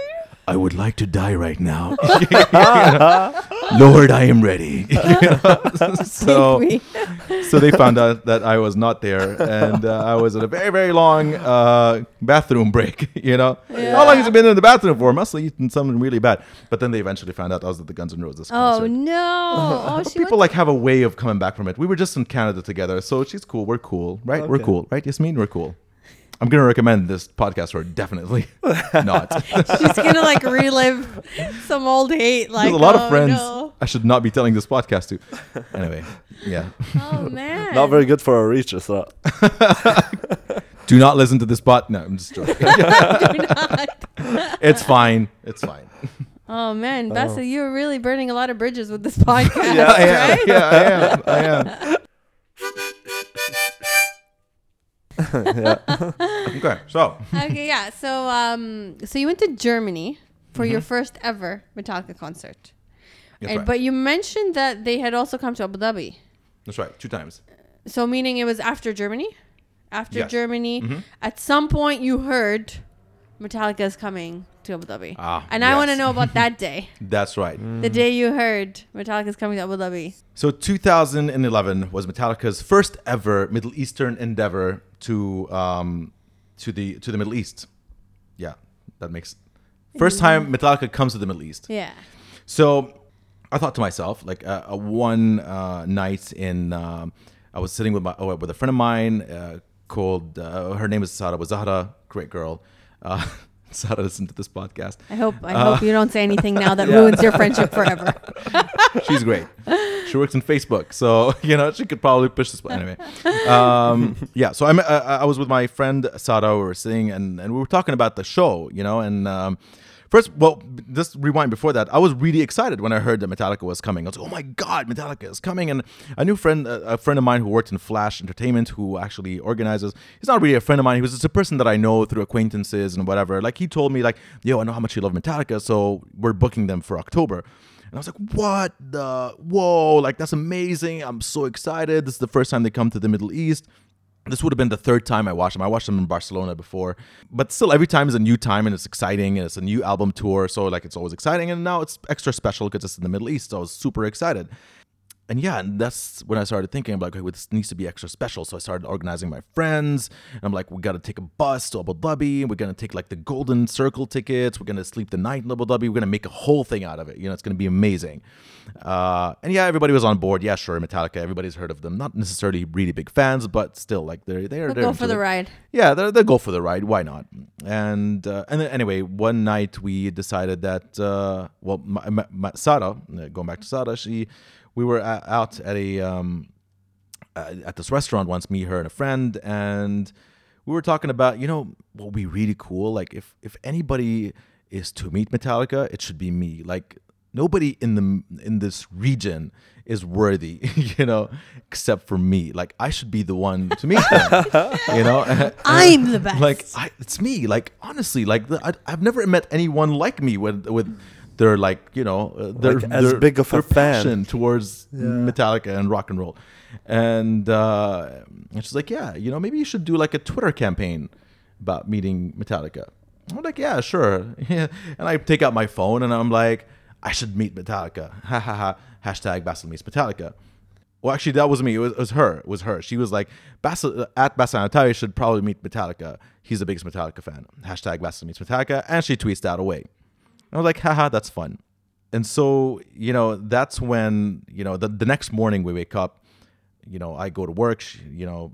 I would like to die right now. Lord, I am ready. so, so they found out that I was not there, and uh, I was at a very, very long uh, bathroom break. You know, how long has it been in the bathroom for? Must have eaten something really bad. But then they eventually found out I was at the Guns N' Roses Oh concert. no! Oh, she People like have a way of coming back from it. We were just in Canada together, so she's cool. We're cool, right? We're cool, right? Yasmin, we're cool. I'm gonna recommend this podcast for definitely not. she's gonna like relive some old hate. Like There's a lot oh, of friends no. I should not be telling this podcast to. Anyway, yeah. Oh man! Not very good for our reach, is that? Do not listen to this pod. No, I'm just joking. it's fine. It's fine. Oh man, oh. Bessa, you're really burning a lot of bridges with this podcast, Yeah, I am. right? Yeah, I am. I am. yeah. Okay, so okay, yeah. So, um, so you went to Germany for your first ever Metallica concert, that's and right. but you mentioned that they had also come to Abu Dhabi. That's right. Two times. So, meaning it was after Germany. After Yes. Germany, Mhm. at some point you heard Metallica is coming to Abu Dhabi, Ah, and I want to know about that day, That's right. the day you heard Metallica is coming to Abu Dhabi. So 2011 was Metallica's first ever Middle Eastern endeavor to um, to the to the Middle East. Yeah, that makes first time Metallica comes to the Middle East. Yeah. So I thought to myself, like uh, a one uh, night in, um, I was sitting with my oh, with a friend of mine uh, called uh, her name is Sara was Zahra, great girl. Uh, Sara listened to this podcast. I hope I Uh, hope you don't say anything now that Yeah. ruins your friendship forever. She's great. She works in Facebook, so you know she could probably push this. Anyway, um, yeah. So I'm, I, I was with my friend Sara. We were sitting and, and we were talking about the show, you know. And um, first, well, just rewind before that. I was really excited when I heard that Metallica was coming. I was like, oh my god, Metallica is coming! And a new friend, a a friend of mine who worked in Flash Entertainment, who actually organizes. He's not really a friend of mine. He was just a person that I know through acquaintances and whatever. Like he told me, like, yo, I know how much you love Metallica, so we're booking them for October. And I was like, what the? Whoa, like that's amazing. I'm so excited. This is the first time they come to the Middle East. This would have been the third time I watched them. I watched them in Barcelona before. But still, every time is a new time and it's exciting and it's a new album tour. So, like, it's always exciting. And now it's extra special because it's in the Middle East. So, I was super excited. And yeah, and that's when I started thinking, I'm like, okay, well, this needs to be extra special. So I started organizing my friends. And I'm like, we got to take a bus to Abu Dhabi. We're going to take like the Golden Circle tickets. We're going to sleep the night in Abu Dhabi. We're going to make a whole thing out of it. You know, it's going to be amazing. Uh, and yeah, everybody was on board. Yeah, sure, Metallica. Everybody's heard of them. Not necessarily really big fans, but still, like they're they're, they're go for the it. ride. Yeah, they'll, they'll go for the ride. Why not? And uh, and then anyway, one night we decided that uh, well, my, my, my, Sarah, uh, going back to Sarah, she we were out at a um, at this restaurant once, me, her, and a friend, and we were talking about you know what would be really cool. Like if if anybody is to meet Metallica, it should be me. Like nobody in the in this region is worthy, you know, except for me. Like I should be the one to meet them, you know. I'm the best. Like I, it's me. Like honestly, like the, I, I've never met anyone like me with with their like you know uh, their, Like, as their- big of a fan. towards Metallica and rock and roll. And uh, and she's like, yeah, you know, maybe you should do like a Twitter campaign about meeting Metallica. I'm like, yeah, sure. Yeah. And I take out my phone and I'm like, I should meet Metallica. Ha ha ha. Hashtag Basil meets Metallica. Well, actually, that was me. It was, it was her. It was her. She was like, Basil, at Basil Anatari should probably meet Metallica. He's the biggest Metallica fan. Hashtag Basil meets Metallica. And she tweets that away. I was like, haha, that's fun. And so, you know, that's when, you know, the, the next morning we wake up, you know, I go to work, you know,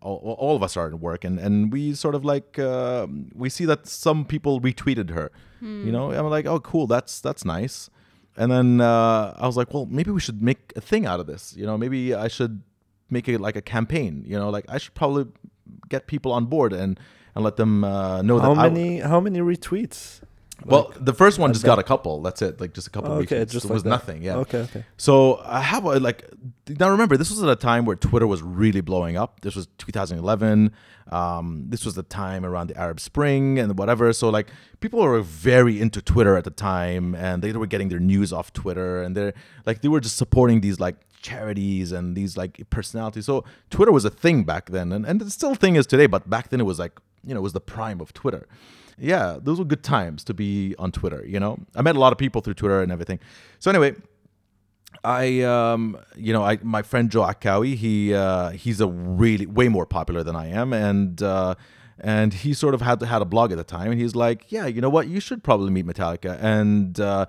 all, all of us are at work and, and we sort of like, uh, we see that some people retweeted her, you know, I'm like, oh, cool. That's, that's nice. And then uh, I was like, well, maybe we should make a thing out of this. You know, maybe I should make it like a campaign. You know, like I should probably get people on board and and let them uh, know How that How many? How many retweets? Well, Like, the first one just got a couple. That's it. Like just a couple. okay, retweets. just it like was that. nothing. Yeah. Okay, okay. So I have like now remember this was at a time where Twitter was really blowing up. This was 2011. Um, this was the time around the Arab Spring and whatever. So like people were very into Twitter at the time, and they were getting their news off Twitter, and they're like they were just supporting these like charities and these like personalities. So Twitter was a thing back then, and and it still a thing is today. But back then it was like you know it was the prime of Twitter. Yeah, those were good times to be on Twitter. You know, I met a lot of people through Twitter and everything. So anyway, I um you know I my friend Joe Akawi he uh he's a really way more popular than I am. And uh and he sort of had had a blog at the time. And he's like yeah you know what? You should probably meet Metallica. And uh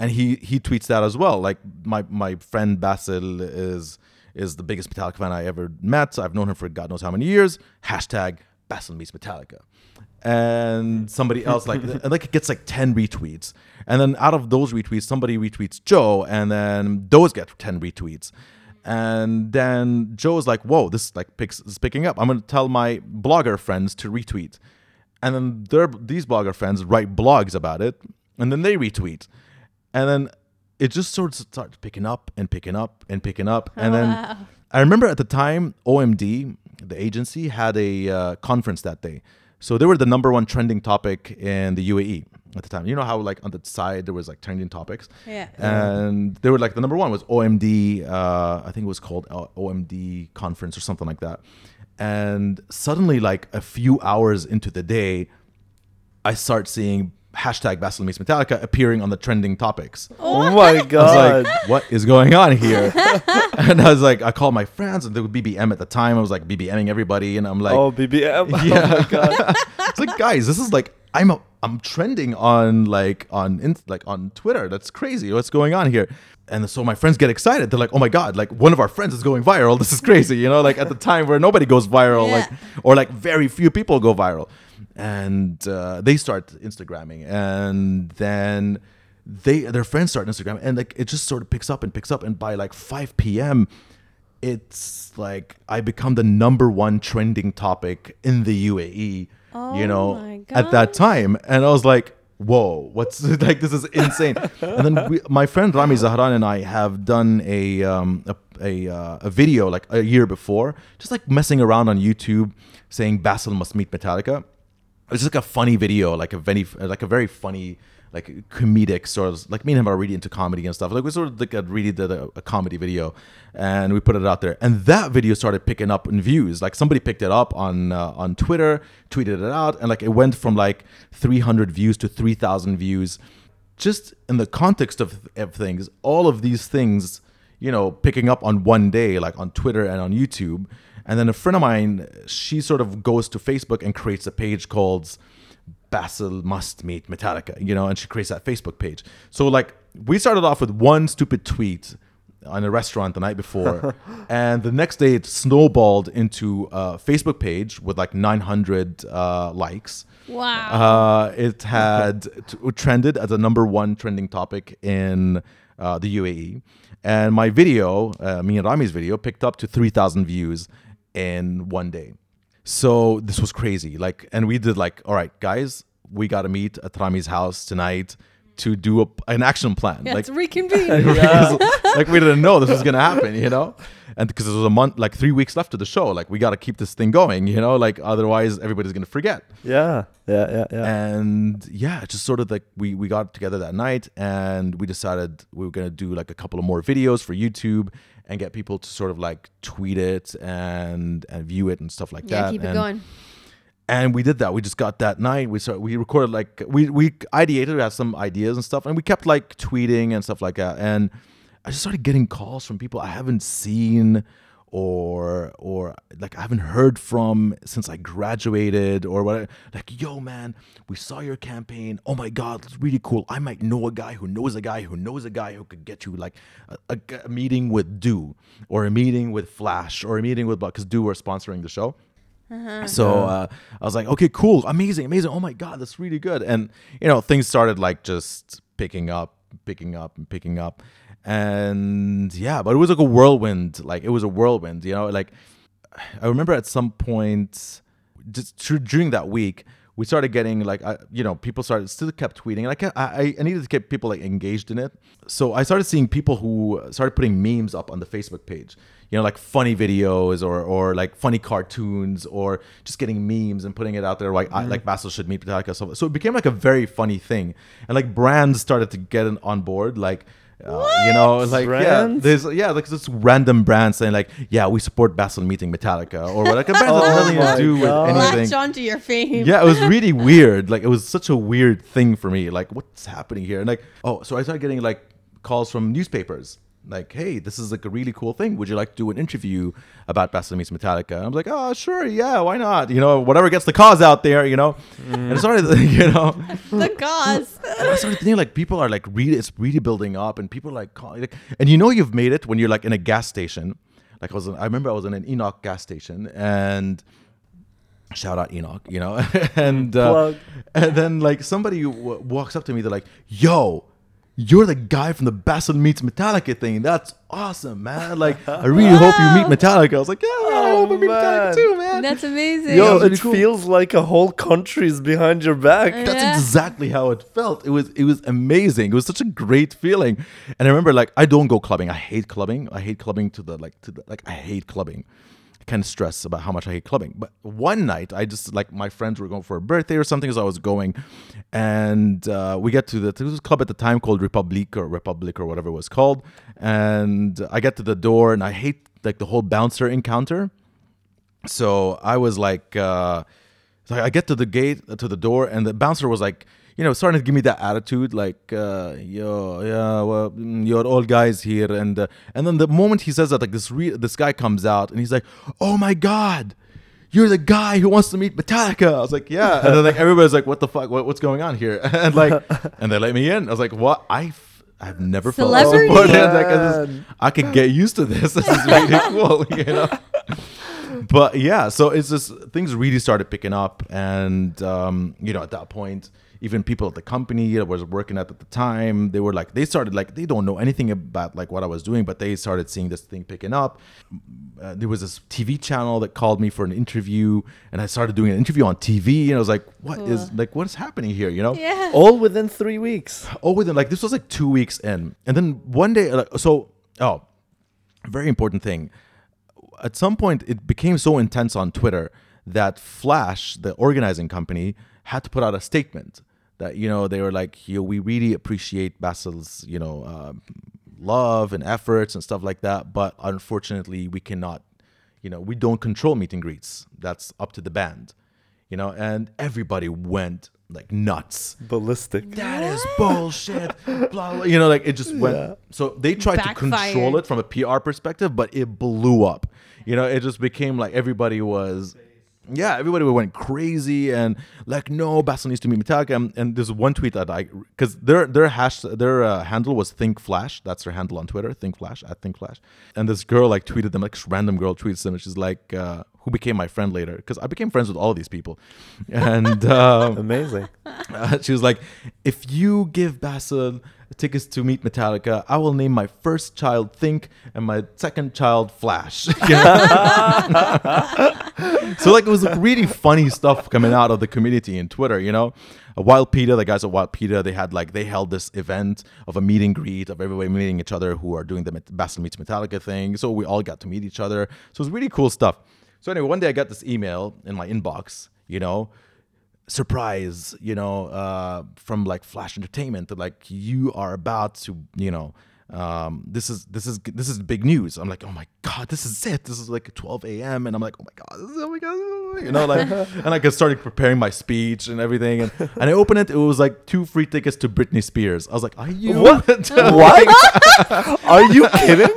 and he he tweets that as well. Like my my friend Basil is is the biggest Metallica fan I ever met. I've known him for God knows how many years. Hashtag Basil meets Metallica and somebody else like like it gets like 10 retweets. And then out of those retweets somebody retweets joe and then those get 10 retweets. And then joe is like whoa this like picks is picking up. I'm gonna tell my blogger friends to retweet. And then their these blogger friends write blogs about it and then they retweet. And then it just sort of starts picking up and picking up and picking up. And then wow. I remember at the time, OMD, the agency, had a uh, conference that day. So they were the number one trending topic in the UAE at the time. You know how like on the side there was like trending topics, Yeah. and they were like the number one was OMD. Uh, I think it was called uh, OMD conference or something like that. And suddenly, like a few hours into the day, I start seeing hashtag Basil meets Metallica appearing on the trending topics. Oh, oh my I was god. like, what is going on here? and I was like, I called my friends and they were BBM at the time. I was like BBMing everybody, and I'm like, oh, BBM. Oh yeah. Oh my god. it's like, guys, this is like, I'm a, I'm trending on like on in, like on Twitter. That's crazy. What's going on here? And so my friends get excited. They're like, oh my god, like one of our friends is going viral. This is crazy. You know, like at the time where nobody goes viral, Yeah. like or like very few people go viral, and uh, they start Instagramming, and then they their friends start Instagram, and like it just sort of picks up and picks up, and by like 5 p.m. It's like I become the number one trending topic in the UAE, Oh you know, at that time. And I was like, whoa, what's like, this is insane. and then we, my friend Rami Zahran and I have done a, um, a, a, uh, a video like a year before, just like messing around on YouTube saying Basil must meet Metallica. It's just like a funny video, like a very, like a very funny, like comedic sort of like me and him are really into comedy and stuff. Like we sort of like really did a, a comedy video, and we put it out there. And that video started picking up in views. Like somebody picked it up on uh, on Twitter, tweeted it out, and like it went from like 300 views to 3,000 views. Just in the context of, of things, all of these things, you know, picking up on one day, like on Twitter and on YouTube. And then a friend of mine, she sort of goes to Facebook and creates a page called Basil must meet Metallica, you know, and she creates that Facebook page. So like we started off with one stupid tweet on a restaurant the night before, and the next day it snowballed into a Facebook page with like 900 uh, likes. Wow. Uh, it had t- trended as a number one trending topic in uh, the UAE, and my video, uh, me and Rami's video, picked up to 3,000 views in one day. So this was crazy. Like, and we did like, all right, guys, we got to meet at Rami's house tonight to do a, an action plan. yeah, like, it's reconvene. like we didn't know this was gonna happen, you know. And because it was a month, like three weeks left of the show, like we got to keep this thing going, you know. Like otherwise, everybody's gonna forget. Yeah, yeah, yeah, yeah. And yeah, just sort of like we we got together that night and we decided we were gonna do like a couple of more videos for YouTube and get people to sort of like tweet it and and view it and stuff like yeah, that. Yeah, keep it going. and we did that. We just got that night. We started, we recorded like we we ideated, we had some ideas and stuff, and we kept like tweeting and stuff like that. And I just started getting calls from people I haven't seen or or like I haven't heard from since I graduated or what. Like, yo, man, we saw your campaign. Oh my god, it's really cool. I might know a guy who knows a guy who knows a guy who could get you like a, a, a meeting with du or a meeting with Flash or a meeting with because du were sponsoring the show. So uh, I was like, okay, cool, amazing, amazing. Oh my god, that's really good. And you know, things started like just picking up, picking up, and picking up. And yeah, but it was like a whirlwind. Like it was a whirlwind. You know, like I remember at some point, just thr- during that week, we started getting like I, you know people started still kept tweeting. Like I, I I needed to get people like engaged in it. So I started seeing people who started putting memes up on the Facebook page. You know like funny videos or or like funny cartoons or just getting memes and putting it out there like I, mm-hmm. like Basil should meet Metallica so, so it became like a very funny thing. And like brands started to get on board. Like uh, you know, like Brands? yeah, there's yeah, like this random brand saying like, yeah, we support Basil meeting Metallica or like a brand that Oh has nothing to do with anything. Latch onto your fame. Yeah, it was really weird. Like it was such a weird thing for me. Like what's happening here? And like oh, so I started getting like calls from newspapers. Like, hey, this is like a really cool thing. Would you like to do an interview about Basil meets Metallica? And I was like, oh, sure, yeah, why not? You know, whatever gets the cause out there, you know. And it started, you know, the cause. and I started thinking like people are like really it's really building up and people are like, call- like and you know you've made it when you're like in a gas station like I was in, I remember I was in an ENOC gas station and shout out ENOC you know and uh, and then like somebody w- walks up to me they're like yo you're the guy from the Basil meets Metallica thing. That's awesome, man. Like, I really hope you meet Metallica. I was like, yeah, I hope I meet Metallica man. too, man. That's amazing. Yo, was it cool. feels like a whole country's behind your back. Uh, That's exactly how it felt. It was it was amazing. It was such a great feeling. And I remember like I don't go clubbing. I hate clubbing. I hate clubbing to the like to the like I hate clubbing. Kind of stress about how much I hate clubbing. But one night I just like my friends were going for a birthday or something, so I was going, and uh, we get to the club at the time called Republic or Republic or whatever it was called, and I get to the door and I hate like the whole bouncer encounter. So I was like, uh, so I get to the gate, to the door, and the bouncer was like, you know, starting to give me that attitude, like, uh, yo, yeah, well, mm, you're all guys here, and uh, and then the moment he says that, like this re- this guy comes out, and he's like, oh my god. You're the guy who wants to meet Metallica. I was like, yeah. And then like everybody's like, what the fuck? What, what's going on here? And like, and they let me in. I was like, what? I I've never Celebrity? felt so supported. Like, I could get used to this. This is really cool, you know. But yeah, so it's just things really started picking up, and um, you know, at that point, even people at the company that was working at at the time, they were like, they started like they don't know anything about like what I was doing, but they started seeing this thing picking up. Uh, there was this TV channel that called me for an interview, and I started doing an interview on TV, and I was like, what is like what is happening here, you know? yeah. All within three weeks. oh within like this was like two weeks in and then one day like so oh very important thing at some point it became so intense on twitter that flash the organizing company had to put out a statement that you know they were like yo we really appreciate basil's you know uh, love and efforts and stuff like that but unfortunately we cannot you know we don't control meet and greets that's up to the band you know and everybody went like nuts Ballistic. that is bullshit. blah, blah. You know, like it just went. Yeah. So they tried to control it from a PR perspective, but it blew up. You know, it just became like everybody was. Yeah, everybody went crazy and like, no, Basil needs to meet Metallica. And, and there's one tweet that I, because their their hash their uh, handle was Think Flash. That's their handle on Twitter, Think Flash at Think Flash. And this girl like tweeted them, like random girl tweets them, and she's like, uh, who became my friend later? Because I became friends with all of these people, and. Um, Amazing. uh, she was like, "If you give Basil tickets to meet Metallica, I will name my first child Think and my second child Flash." So like it was really funny stuff coming out of the community in Twitter. You know, uh, Wild Peeta, the guys at Wild Peeta, they had like they held this event of a meet and greet of everybody meeting each other who are doing the Met- Basil meets Metallica thing. So we all got to meet each other. So it was really cool stuff. So anyway, one day I got this email in my inbox. You know surprise, you know, uh, from like Flash Entertainment that like you are about to, you know, um, this is this is this is big news. I'm like, oh my god, this is it. This is like 12 a.m. and I'm like, oh my god, this is, oh my god, you know, like, and like I started preparing my speech and everything, and and I opened it. It was like two free tickets to Britney Spears. I was like, are you What? what? Are you kidding?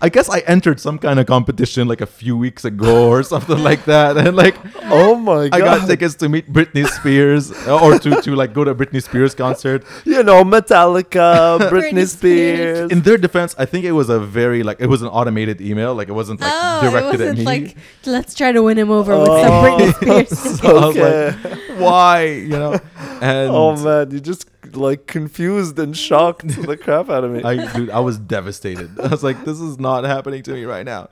I guess I entered some kind of competition like a few weeks ago or something like that, and like Oh my god. I got tickets to meet Britney Spears or to, to like go to a Britney Spears concert. You know, Metallica, Britney, Britney Spears. Spears. In their defense, I think it was a very like it was an automated email, like it wasn't like oh, it directed at wasn't me. like let's try to win him over with some Oh. Britney Spears. I was okay. like, why? You know? And oh man, you just like confused and shocked the crap out of me. I dude, I was devastated. I was like, this is not happening to me right now.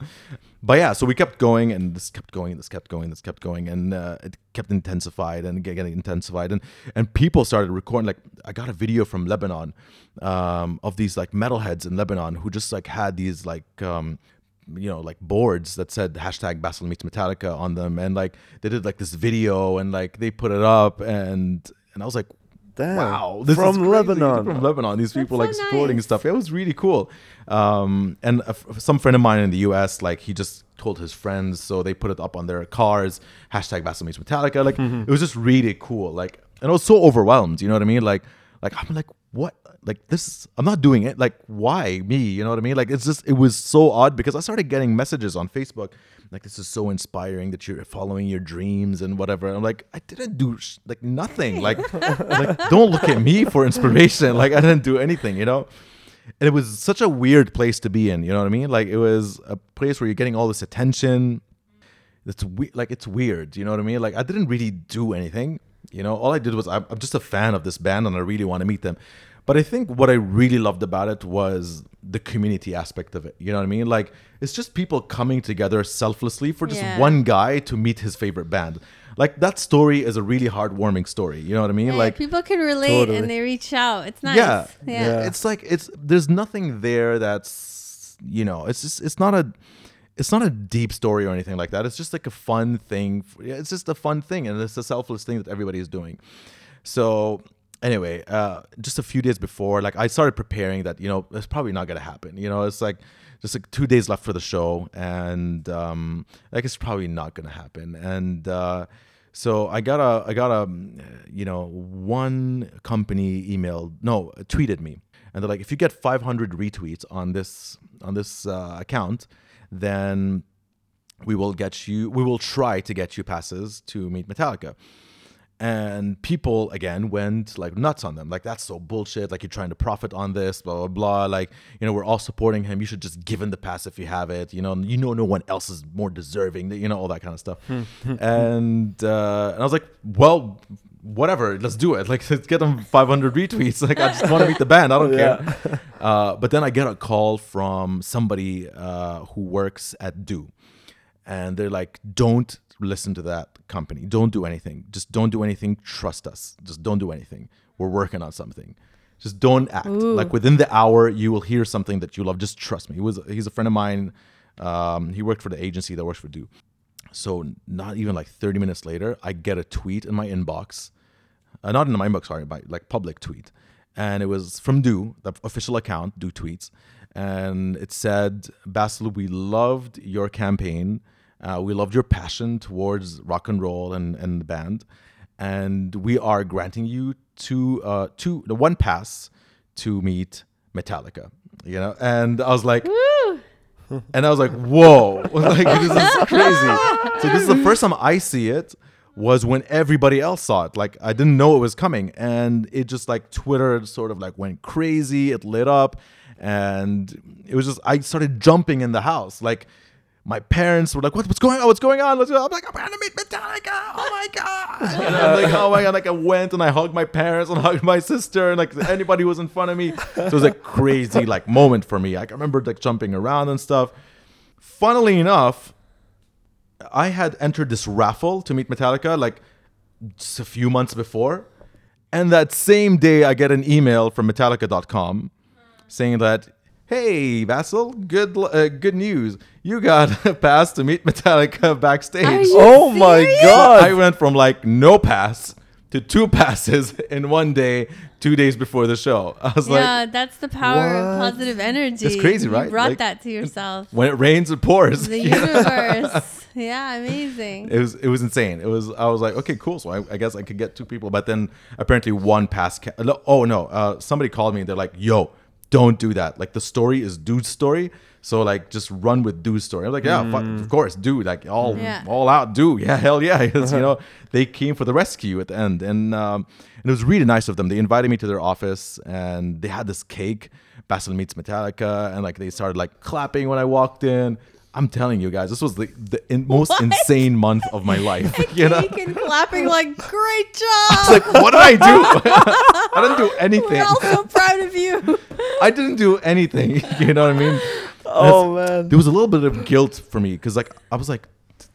But yeah, so we kept going, and this kept going, and this kept going, and this kept going, and uh, it kept intensified and getting intensified, and and people started recording. Like I got a video from Lebanon um, of these like metalheads in Lebanon who just like had these like um, you know like boards that said hashtag Basil meets Metallica on them, and like they did like this video, and like they put it up, and and I was like, Damn. wow, this From is. Lebanon. From Lebanon, these people so like supporting nice. stuff. It was really cool. Um, and a f- some friend of mine in the U.S. like he just told his friends, so they put it up on their cars. Hashtag Basil meets Metallica. Like it was just really cool. Like and I was so overwhelmed. You know what I mean? Like like I'm like what like this i'm not doing it. Like why me? You know what i mean? Like it's just it was so odd because i started getting messages on facebook like this is so inspiring that you're following your dreams and whatever. I'm like i didn't do sh- like nothing. Like like don't look at me for inspiration. Like i didn't do anything you know? And it was such a weird place to be in you know what i mean? Like it was a place where you're getting all this attention. It's we- like it's weird you know what i mean? Like i didn't really do anything you know? All i did was i'm, I'm just a fan of this band and i really want to meet them but i think what i really loved about it was the community aspect of it you know what i mean like it's just people coming together selflessly for just Yeah. one guy to meet his favorite band like that story is a really heartwarming story you know what i mean Yeah, like people can relate Totally. and they reach out. It's nice. yeah, Yeah. Yeah. It's like it's there's nothing there that's you know it's just it's not a it's not a deep story or anything like that. It's just like a fun thing. It's just a fun thing, and it's a selfless thing that everybody is doing. So anyway, uh, just a few days before, like I started preparing that you know it's probably not gonna happen. You know, it's like just like two days left for the show, and um, like it's probably not gonna happen. And uh, so I got a I got a um, you know one company emailed no tweeted me, and they're like, if you get 500 retweets on this on this uh, account, then we will get you we will try to get you passes to meet metallica and people again went like nuts on them. Like that's so bullshit. Like you're trying to profit on this blah blah blah. Like you know we're all supporting him. You should just give him the pass if you have it. You know you know no one else is more deserving you know all that kind of stuff. And uh and i was like well whatever let's do it. Like let's get them 500 retweets. Like i just want to meet the band. I don't care. Uh but then i get a call from somebody uh who works at du and they're like don't listen to that company. Don't do anything. Just don't do anything. Trust us. Just don't do anything. We're working on something. Just don't act. Ooh. like within the hour you will hear something that you love. Just trust me. He was he's a friend of mine. Um, he worked for the agency that works for du so not even like 30 minutes later i get a tweet in my inbox. Uh, not in my inbox sorry my like public tweet. And it was from du the official account du tweets. And it said basil we loved your campaign uh, we loved your passion towards rock and roll and, and the band and we are granting you two uh two the one pass to meet metallica you know and i was like Woo! and I was like, "Whoa! like this is crazy." So this is the first time I see it. Was when everybody else saw it. Like I didn't know it was coming, and it just like Twitter sort of like went crazy. It lit up, and it was just I started jumping in the house. Like my parents were like, "What, what's going on? What's going on?" I'm like, "I'm gonna meet Metallica! Oh my god!" And I'm like, "Oh my god!" Like I went and I hugged my parents and hugged my sister and like anybody who was in front of me. So it was a crazy like moment for me. Like, I remember like jumping around and stuff. Funnily enough, I had entered this raffle to meet Metallica like just a few months before. And that same day, I get an email from Metallica.com saying that, hey, Basil, good uh, good news. You got a pass to meet Metallica backstage. Are you Oh my god. I went from like no pass to two passes in one day, two days before the show. I was like, yeah, that's the power of positive energy. It's crazy, right? You right? brought Like- that to yourself. when it rains, it pours. The Yeah. universe. yeah, amazing. it was it was insane. It was I was like, okay, cool. So I, I guess I could get two people, but then apparently one pass. Ca- oh no, uh, somebody called me. and They're like, yo, don't do that. Like the story is dude's story. So like just run with dude's story. I'm like, yeah, fu- of course, dude. Like all Yeah. all out, dude. Yeah, hell yeah. You know, they came for the rescue at the end, and um, and it was really nice of them. They invited me to their office, and they had this cake. Basil meets Metallica, and like they started like clapping when I walked in. I'm telling you guys, this was the, the in, most What? insane month of my life. you know, and clapping like, great it's job. like, what did I do? I didn't do anything. We're all so proud of you. I didn't do anything. You know what I mean? Oh man. there was a little bit of guilt for me because like I was like,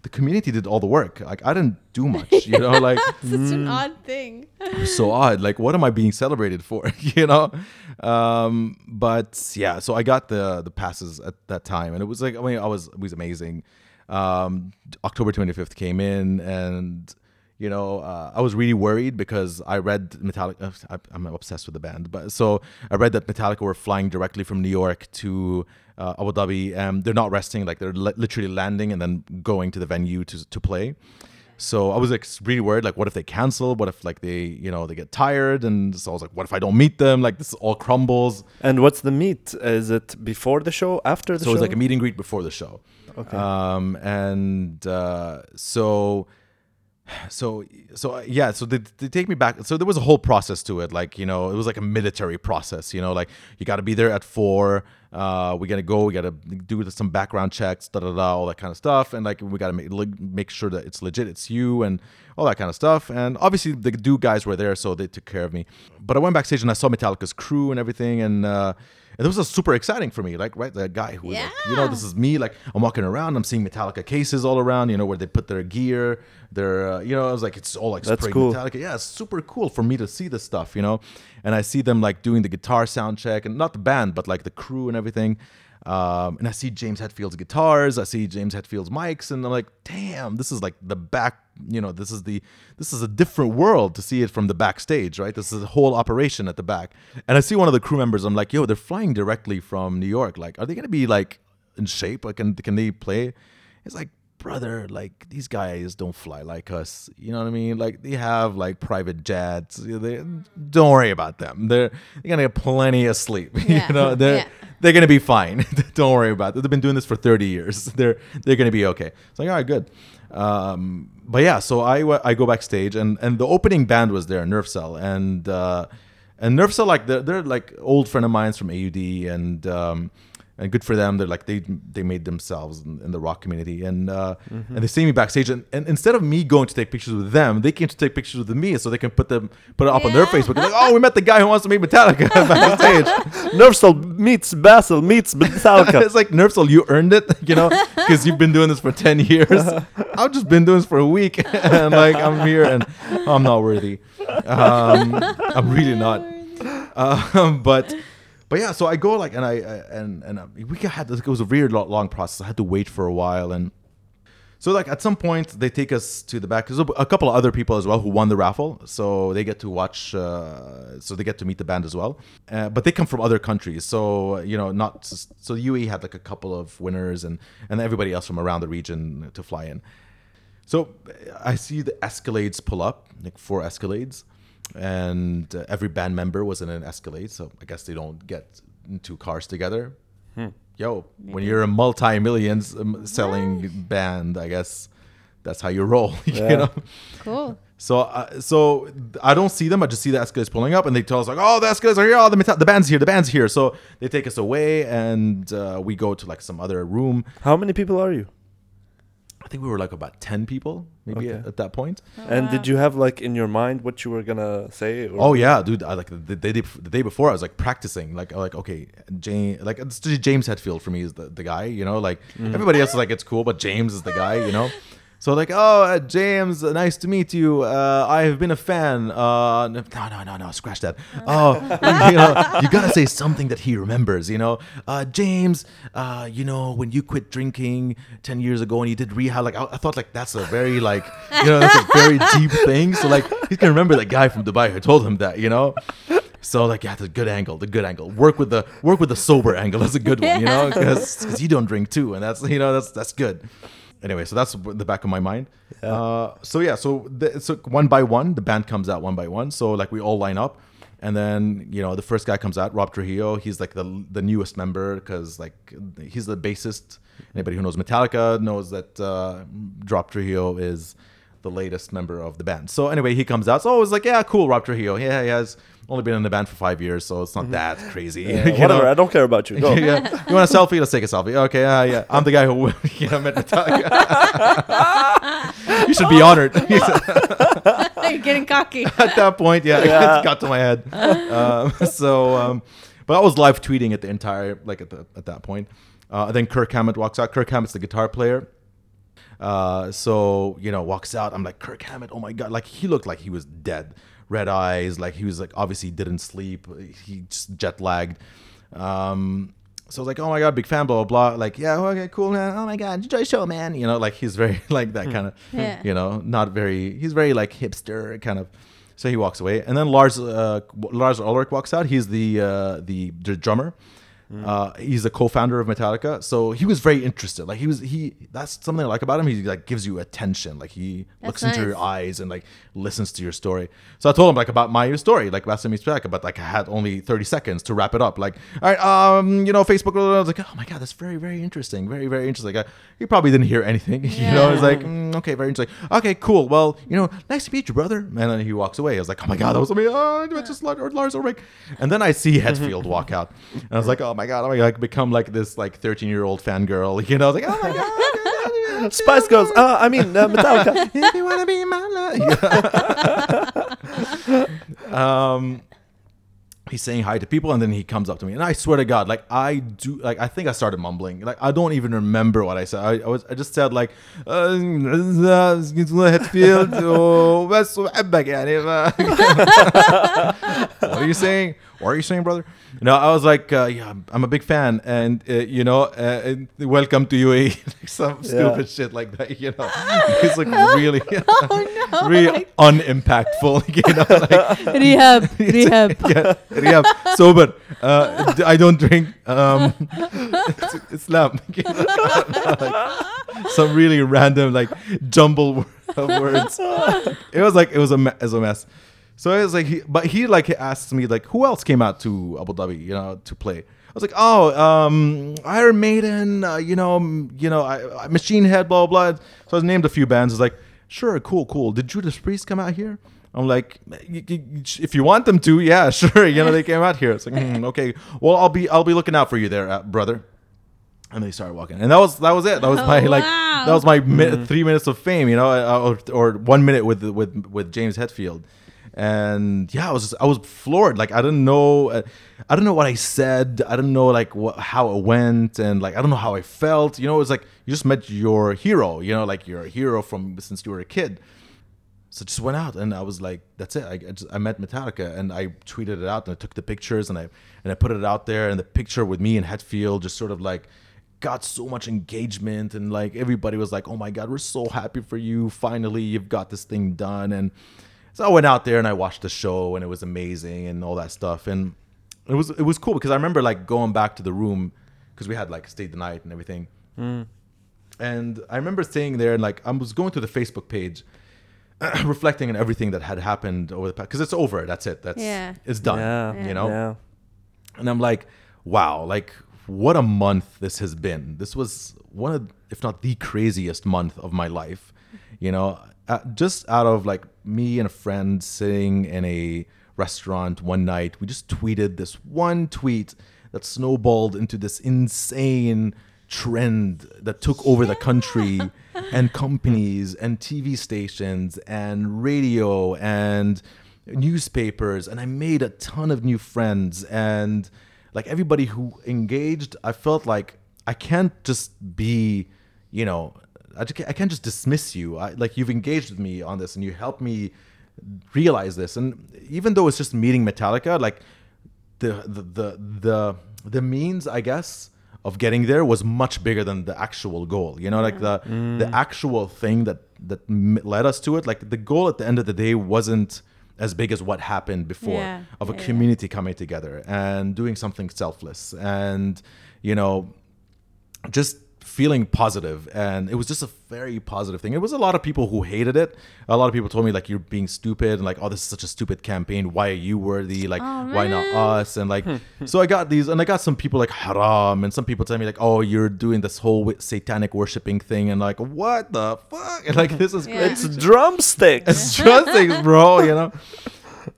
the community did all the work. Like I didn't do much, you know. Like Such an odd thing. so odd. Like, what am I being celebrated for? you know. Um, but yeah, so I got the the passes at that time, and it was like I mean, I was it was amazing. Um, October twenty fifth came in, and you know, uh, I was really worried because I read Metallica. Uh, I'm obsessed with the band, but so I read that Metallica were flying directly from New York to uh, Abu Dhabi, and they're not resting. Like they're li- literally landing and then going to the venue to to play. So I was like really worried, like, what if they cancel? What if like they, you know, they get tired? And so I was like, what if I don't meet them? Like this all crumbles. And what's the meet? Is it before the show? After the so show? it was like a meet and greet before the show. Okay. Um, and uh, so, so, so uh, yeah. So they, they take me back. So there was a whole process to it. Like you know, it was like a military process. You know, like you got to be there at four. Uh, we gotta go. We gotta do some background checks, da da da, all that kind of stuff, and like we gotta make make sure that it's legit, it's you, and all that kind of stuff. And obviously the du guys were there, so they took care of me. But I went backstage and I saw Metallica's crew and everything, and uh, and it was super exciting for me. Like right, the guy who was like, you know, this is me. Like I'm walking around, I'm seeing Metallica cases all around, you know, where they put their gear, their, uh, you know, I was like, it's all like That's spraying cool. Metallica. Yeah, it's super cool for me to see this stuff, you know. And I see them like doing the guitar sound check, and not the band, but like the crew and everything. Um, and I see James Hetfield's guitars, I see James Hetfield's mics, and I'm like, damn, this is like the back. You know, this is the this is a different world to see it from the backstage, right? This is a whole operation at the back. And I see one of the crew members. I'm like, yo, they're flying directly from New York. Like, are they gonna be like in shape? Like, can can they play? It's like, brother, like these guys don't fly like us. You know what I mean? Like they have like private jets. They, don't worry about them. They're they're gonna get plenty of sleep. Yeah. you know, they're Yeah. they're gonna be fine. don't worry about it. They've been doing this for 30 years. They're they're gonna be okay. It's like all right, good. Um, but yeah, so I I go backstage and and the opening band was there, Nervecell, and uh, and Nervecell like they're, they're like old friend of mine's from AUD and. Um, and good for them. They're like they they made themselves in, in the rock community, and uh, and they see me backstage. And, and instead of me going to take pictures with them, they came to take pictures with me, so they can put them put it up on their Facebook. Like, oh, we met the guy who wants to meet Metallica backstage. Nervecell meets Basil meets Metallica. it's like Nervecell, you earned it, you know, because you've been doing this for ten years. I've just been doing this for a week, and like I'm here, and I'm not worthy. Um, I'm really not. Um, but but yeah, so I go like, and I and and uh, we had this. It was a lo- long process. I had to wait for a while, and so like at some point they take us to the back. There's a, couple of other people as well who won the raffle, so they get to watch. Uh, so they get to meet the band as well, uh, but they come from other countries. So you know, not so UAE had like a couple of winners and and everybody else from around the region to fly in. So I see the Escalades pull up, like four Escalades, and uh, every band member was in an Escalade. So I guess they don't get in two cars together. Yo, when you're a multi-millions um, selling band, I guess that's how you roll. you know. Cool. So, uh, so I don't see them. I just see the Escalades pulling up, and they tell us like, "Oh, the Escalades are here. Oh, the meta- the band's here. The band's here." So they take us away, and uh, we go to like some other room. How many people are you? I think we were like about ten people, maybe Okay. at, at that point. Oh, and did you have like in your mind what you were gonna say? Or Oh yeah, dude! I like the, the day the day before I was like practicing, like like okay, James, like it's James Hetfield for me is the, the guy, you know, like mm. everybody else is like it's cool, but James is the guy, you know. So like, oh uh, James, nice to meet you. Uh, I have been a fan. Uh, no, no, no, no, scratch that. Oh, you know, you gotta say something that he remembers. You know, uh, James. Uh, you know, when you quit drinking ten years ago and you did rehab, like I, I thought like that's a very like you know that's a very deep thing. So like he's gonna remember that guy from Dubai who told him that. You know. So like yeah, the good angle, the good angle. Work with the work with the sober angle. That's a good one, you know, because you don't drink too, and that's you know that's that's good. Anyway, so that's the back of my mind. Uh, so yeah, so the, so one by one, the band comes out one by one. So like we all line up, and then you know the first guy comes out, Rob Trujillo. He's like the the newest member because like he's the bassist. Anybody who knows Metallica knows that uh, Rob Trujillo is the latest member of the band. So anyway, he comes out. So I was like, yeah, cool, Rob Trujillo. Yeah, he has only been in the band for five years, so it's not that crazy. Yeah, whatever. know? I don't care about you. Go. yeah. You want a selfie? Let's take a selfie. Okay, uh, yeah. I'm the guy who you know met Metallica. you should be honored. You're getting cocky. At that point, yeah, Yeah. it got to my head. Um, so, um, But I was live tweeting at the entire like at the, at that point. Uh, then Kirk Hammett walks out. Kirk Hammett's the guitar player. Uh, so you know, walks out. I'm like Kirk Hammett. Oh my god! Like he looked like he was dead, red eyes. Like he was like obviously didn't sleep. He just jet lagged. Um, so I was like, oh my god, big fan, blah blah blah. Like, yeah, okay, cool, man. Oh my god, enjoy the show, man. You know, like he's very like that kind of, Yeah. you know, not very. He's very like hipster kind of. So he walks away, and then Lars uh, Lars Ulrich walks out. He's the uh, the, the drummer. Uh, he's a co-founder of Metallica, so he was very interested. Like he was he. That's something I like about him. He like gives you attention. Like he That's looks into your eyes and like listens to your story. So I told him like about my story, like Basta meets Metallica, but like I had only thirty seconds to wrap it up. Like, all right, um, you know, Facebook. I was like, oh my god, that's very very interesting, very very interesting. Like, he probably didn't hear anything. Yeah. you know, it's like mm, okay, very interesting. Okay, cool. Well, you know, nice to meet you, brother. And then he walks away. I was like, oh my god, that was amazing. Oh, it's just Lars, Lars Ulrich. And then I see Hetfield walk out, and I was like, oh my god, oh my god, like become like this like 13 year old fangirl, you know, like oh my god. Oh oh Spice oh Girls. Uh, I mean, uh, Metallica. if you wanna be my love. Yeah. um, he's saying hi to people, and then he comes up to me, and I swear to God, like I do, like I think I started mumbling. Like I don't even remember what I said. I, I was, I just said like, uh, what are you saying? What are you saying, brother? You know, I was like, uh, yeah, I'm- a big fan, and uh, you know, uh, welcome to UAE, like some stupid shit like that. You know, it's like really, Oh no. really unimpactful. You know, like Rehab. Rehab. yeah, rehab, sober. Uh, I don't drink. Um, it's Islam. You know, like, some really random like jumble of words. It was like it was a it was a mess. So it was like, he, but he like asked me like, who else came out to Abu Dhabi, you know, to play? I was like, oh, um, Iron Maiden, uh, you know, you know, I, I- Machine Head, blah blah. blah. So I named a few bands. It's like, sure, cool, cool. Did Judas Priest come out here? I'm like, "Y- y- y- if you want them to, yeah, sure. You know, they came out here. It's like, hmm, okay, well, I'll be, I'll be looking out for you there, uh, brother. And they started walking, and that was that was it. That was my like Wow. that was my mi- three minutes of fame, you know, uh, or, or one minute with with with James Hetfield, and yeah, I was I was floored. Like I didn't know, uh, I don't know what I said. I don't know like what how it went, and like I don't know how I felt. You know, it's like you just met your hero. You know, like you're a hero from since you were a kid. So just went out and I was like, that's it. I, I, just, I met Metallica and I tweeted it out and I took the pictures and I and I put it out there and the picture with me and Hetfield just sort of like got so much engagement and like everybody was like, oh my god, we're so happy for you. Finally, you've got this thing done. And so I went out there and I watched the show and it was amazing and all that stuff and it was it was cool because I remember like going back to the room because we had like stayed the night and everything. And I remember staying there and like I was going to the Facebook page, reflecting on everything that had happened over the past because it's over. That's it. That's Yeah. it's done. Yeah. You know. Yeah. And I'm like, wow, like what a month this has been. This was one of, if not the craziest month of my life. You know, uh, just out of like me and a friend sitting in a restaurant one night, we just tweeted this one tweet that snowballed into this insane trend that took over the country and companies and TV stations and radio and newspapers. And I made a ton of new friends. And like everybody who engaged I felt like I can't just be you know I, just can't, I can't just dismiss you. I, like you've engaged with me on this and you helped me realize this. And even though it's just meeting Metallica like the the the the, the means I guess of getting there was much bigger than the actual goal you know like the mm. the actual thing that that led us to it. Like the goal at the end of the day wasn't as big as what happened before Yeah, of a yeah. community coming together and doing something selfless. And you know just feeling positive and it was just a very positive thing it was a lot of people who hated it a lot of people told me like you're being stupid and like oh this is such a stupid campaign why are you worthy like Oh, why not us and like so i got these and i got some people like haram and some people tell me like oh you're doing this whole satanic worshiping thing and like what the fuck and like this is Yeah. crazy It's drumsticks. it's drumsticks, bro. You know.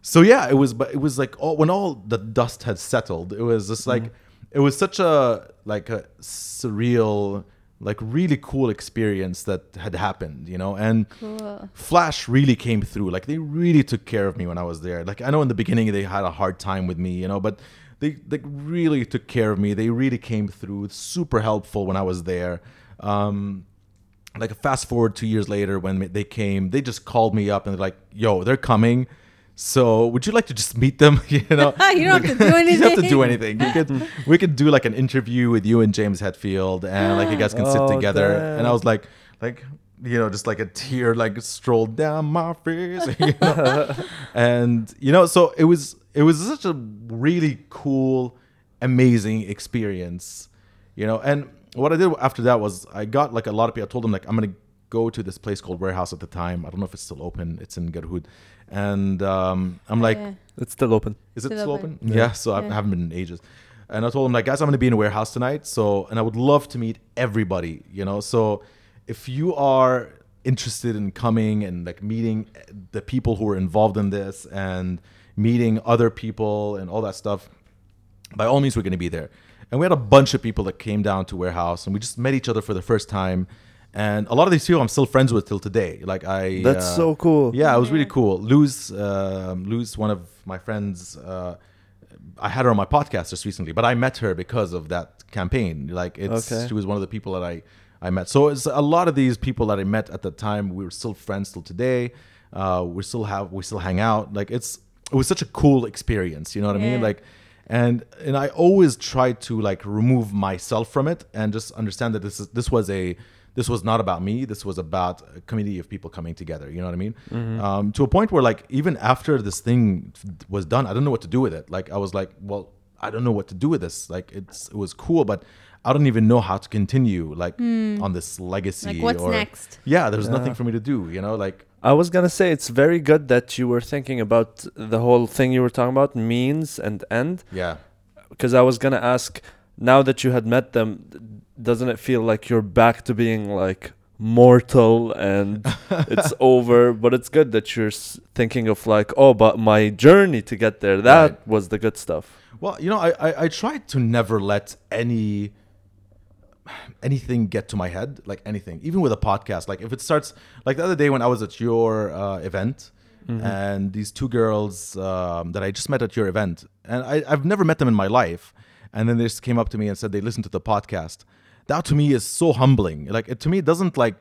So yeah, it was, but it was like all when all the dust had settled, it was just like mm-hmm. It was such a like a surreal, like really cool experience that had happened, you know. And Cool. Flash really came through. Like they really took care of me when I was there. Like I know in the beginning they had a hard time with me, you know, but they like really took care of me. They really came through, super helpful when I was there. Um, like fast forward two years later when they came, they just called me up and they're like, "Yo, they're coming." So would you like to just meet them? you know, You don't have to do anything. you don't have to do anything. anything. You could, we could do like an interview with you and James Hetfield, and like you guys can sit Oh, together. And I was like, like you know, just like a tear like strolled down my face, you know? and you know, so it was it was such a really cool, amazing experience, you know. And what I did after that was I got like a lot of people. I told them like I'm gonna go to this place called Warehouse at the time. I don't know if it's still open. It's in Garhoud, and um, I'm like. Yeah. It's still open. Is it Still still open. open? Yeah. so I haven't been in ages. And I told him like, guys, I'm gonna be in a warehouse tonight. So, and I would love to meet everybody. You know, so if you are interested in coming and like meeting the people who are involved in this and meeting other people and all that stuff, by all means, we're gonna be there. And we had a bunch of people that came down to warehouse, and we just met each other for the first time. And a lot of these people I'm still friends with till today. Like I, That's uh, so cool. yeah, it was really cool. Luz, um, Luz, one of my friends, uh, I had her on my podcast just recently, but I met her because of that campaign. Like, it's Okay. she was one of the people that I I met. So it's a lot of these people that I met at the time. We were still friends till today. Uh, we still have we still hang out. Like it's it was such a cool experience. You know what I mean? Like. And and I always try to like remove myself from it and just understand that this is this was a this was not about me. This was about a community of people coming together. You know what I mean? Um, to a point where like even after this thing was done, I don't know what to do with it. Like I was like, well, I don't know what to do with this. Like it's it was cool, but I don't even know how to continue like on this legacy. Like, what's or, next? Yeah, there's nothing for me to do. You know, like I was gonna say it's very good that you were thinking about the whole thing you were talking about, means and end, yeah, because I was gonna ask. Now that you had met them, doesn't it feel like you're back to being like mortal and it's over? But it's good that you're s- thinking of like, oh, but my journey to get there, that Right. was the good stuff. Well, you know, I, I I tried to never let any anything get to my head, like anything, even with a podcast. Like if it starts, like the other day when I was at your uh, event, and these two girls um, that I just met at your event, and I, I've never met them in my life, and then they just came up to me and said they listened to the podcast. That to me is so humbling. Like it, to me, it doesn't like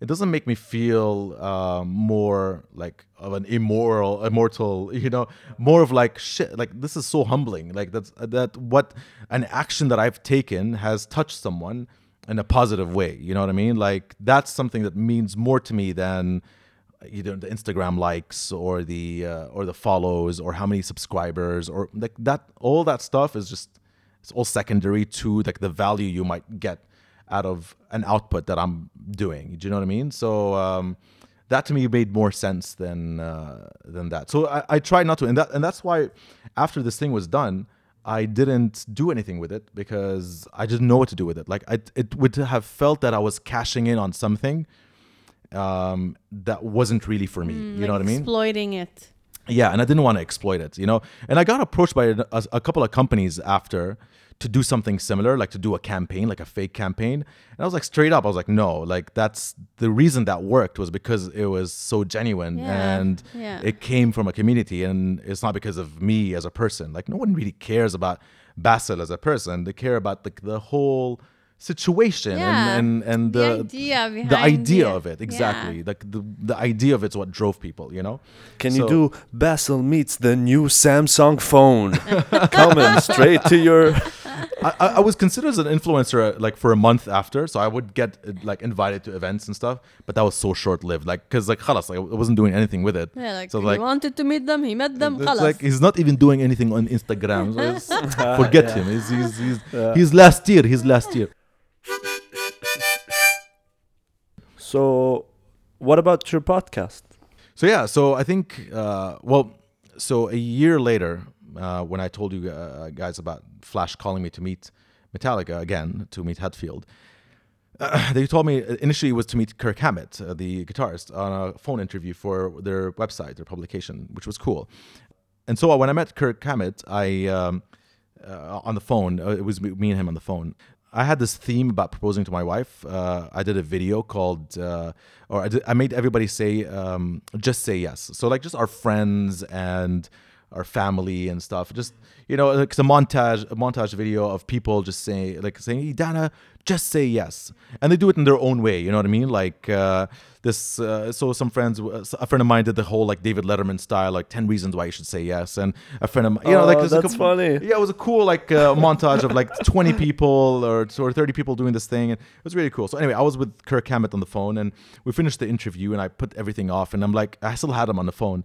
it doesn't make me feel uh, more like of an immoral, immortal, you know, more of like shit. Like this is so humbling. Like that's that what an action that I've taken has touched someone in a positive way. You know what I mean? Like that's something that means more to me than either the Instagram likes or the uh, or the follows or how many subscribers or like that. All that stuff is just it's all secondary to like the value you might get out of an output that I'm doing. Do you know what I mean? So um, that to me made more sense than uh, than that. So I, I tried not to, and that and that's why after this thing was done, I didn't do anything with it because I didn't know what to do with it. Like I, it would have felt that I was cashing in on something um, that wasn't really for me. you know what I mean? Exploiting it. Yeah, and I didn't want to exploit it, you know. And I got approached by a, a couple of companies after to do something similar, like to do a campaign, like a fake campaign. And I was like, straight up, I was like, no, like that's the reason that worked was because it was so genuine Yeah, and yeah. it came from a community, and it's not because of me as a person. Like no one really cares about Basil as a person; they care about like the whole situation Yeah. and and and The the idea behind the idea it. of it Yeah. exactly like the the idea of it's what drove people you know Can So- you do Basil meets the new Samsung phone coming straight to your? I, I, was considered as an influencer uh, like for a month after, so I would get uh, like invited to events and stuff, but that was so short lived. Like, cause like khalas, like, I wasn't doing anything with it. Yeah, like so he like, wanted to meet them, he met them. It's like he's not even doing anything on Instagram. So forget yeah. him. He's he's he's, yeah. he's last year. He's last year. So, what about your podcast? So yeah, so I think uh, well, so a year later, uh, when I told you uh, guys about Flash calling me to meet Metallica again to meet Hetfield, uh, they told me initially it was to meet Kirk Hammett, uh, the guitarist, on a phone interview for their website, their publication, which was cool. And so when I met Kirk Hammett, I um, uh, on the phone, uh, it was me and him on the phone. I had this theme about proposing to my wife. Uh, I did a video called, uh, or I, did, I made everybody say, um, just say yes. So like just our friends and our family and stuff. Just you know, like it's a montage, a montage video of people just saying, like saying, hey, Dana, just say yes, and they do it in their own way. You know what I mean? Like uh, this. Uh, so some friends, a friend of mine did the whole like David Letterman style, like ten reasons why you should say yes, and a friend of mine, you know, Oh, like a that's couple- funny. Yeah, it was a cool like uh, montage of like twenty people or or thirty people doing this thing, and it was really cool. So anyway, I was with Kirk Hammett on the phone, and we finished the interview, and I put everything off, and I'm like, I still had him on the phone.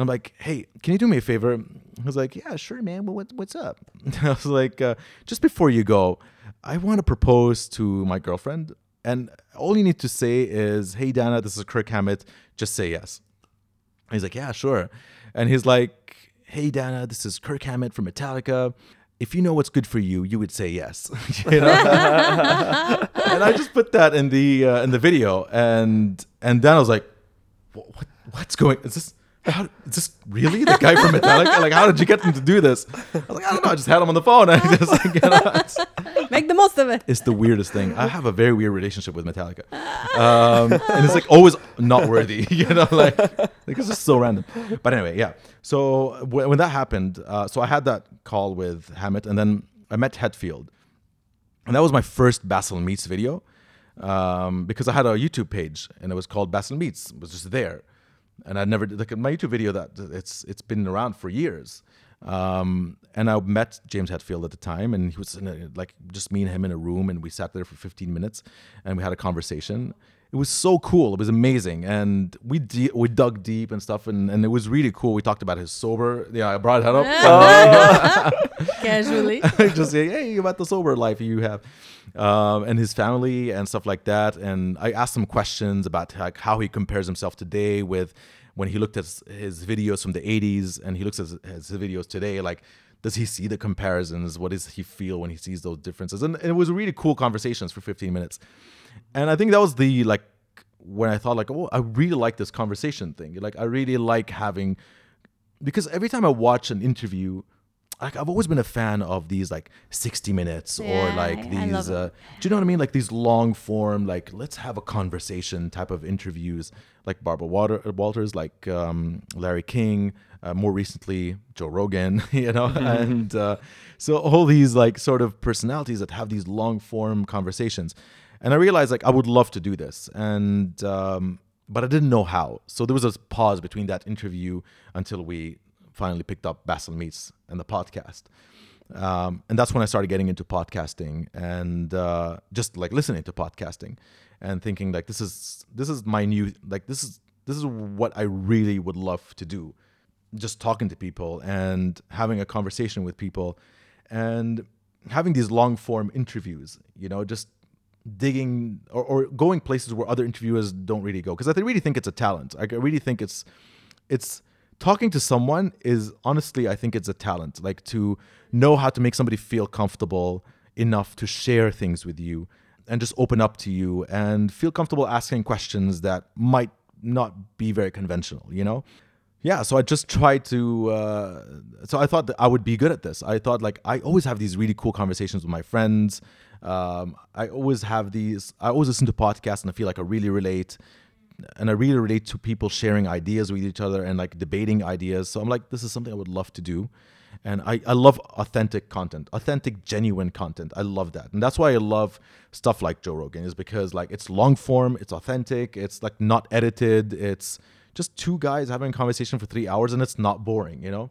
I'm like, hey, can you do me a favor? He was like, yeah, sure, man. Well, what, what's up? I was like, uh, just before you go, I want to propose to my girlfriend. And all you need to say is, hey, Dana, this is Kirk Hammett. Just say yes. And he's like, yeah, sure. And he's like, hey, Dana, this is Kirk Hammett from Metallica. If you know what's good for you, you would say yes. and I just put that in the uh, in the video, and and then I was like, what what's going? Is this how, is this really the guy from Metallica? Like, how did you get him to do this? I was like, I don't know. I just had him on the phone. I just like, you know, Make the most of it. it's the weirdest thing. I have a very weird relationship with Metallica, um, and it's like always not worthy. You know, like, like it's just so random. But anyway, yeah. So when, when that happened, uh, so I had that call with Hammett, and then I met Hetfield, and that was my first Basil Meets video um, because I had a YouTube page and it was called Basil Meets. It was just there, and I never like my YouTube video that it's it's been around for years. Um, and I met James Hetfield at the time, and he was a, like just me and him in a room, and we sat there for 15 minutes, and we had a conversation. It was so cool. It was amazing, and we de- we dug deep and stuff, and, and it was really cool. We talked about his sober. Yeah, I brought that up. Casually. just say, hey, about the sober life you have, um, and his family and stuff like that. And I asked him questions about like how he compares himself today with when he looked at his, his videos from the '80s and he looks at his, his videos today. Like, does he see the comparisons? What does he feel when he sees those differences? And, and it was really cool conversations for 15 minutes. And I think that was the like when I thought like, oh, I really like this conversation thing. Like, I really like having because every time I watch an interview, like I've always been a fan of these like 60 minutes or like I- I love these uh do you know what I mean? Like these long form, like let's have a conversation type of interviews, like Barbara Water, Walters, like um, Larry King, uh, more recently Joe Rogan, you know, and uh, so all these like sort of personalities that have these long form conversations, and I realized like I would love to do this, and um, but I didn't know how. So there was a pause between that interview until we finally picked up Basil Meets and the podcast. Um, and that's when I started getting into podcasting and uh, just like listening to podcasting and thinking like this is this is my new like this is this is what I really would love to do. Just talking to people and having a conversation with people and having these long form interviews, you know, just digging or, or going places where other interviewers don't really go because I really think it's a talent. I really think it's it's talking to someone is honestly I think it's a talent like to know how to make somebody feel comfortable enough to share things with you and just open up to you and feel comfortable asking questions that might not be very conventional, you know? Yeah, so I just tried to. Uh, so I thought that I would be good at this. I thought like I always have these really cool conversations with my friends. Um, I always have these. I always listen to podcasts and I feel like I really relate, and I really relate to people sharing ideas with each other and like debating ideas. So I'm like, this is something I would love to do, and I I love authentic content, authentic, genuine content. I love that, and that's why I love stuff like Joe Rogan is because like it's long form, it's authentic, it's like not edited, it's just two guys having a conversation for three hours and it's not boring, you know?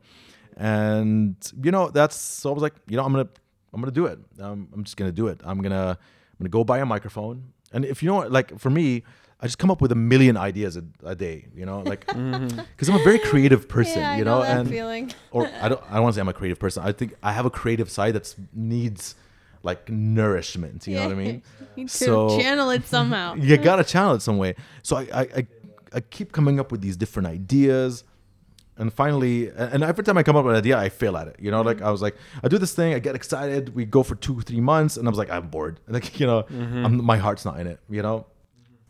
And, you know, that's, so I was like, you know, I'm to, I'm going to do it. Um, I'm just going to do it. I'm going to, I'm going to go buy a microphone. And if you know, like for me, I just come up with a million ideas a, a day, you know, like, because I'm a very creative person, yeah, I you know, that and, feeling. or I don't, I don't want to say I'm a creative person. I think I have a creative side that needs like nourishment, you know what I mean? You So- channel it somehow. you gotta channel it some way. So I, I, I, I keep coming up with these different ideas, and finally, and every time I come up with an idea, I fail at it. You know, like mm-hmm. I was like, I do this thing, I get excited, we go for two, three months, and I was like, I'm bored. Like you know, mm-hmm. I'm, my heart's not in it. You know.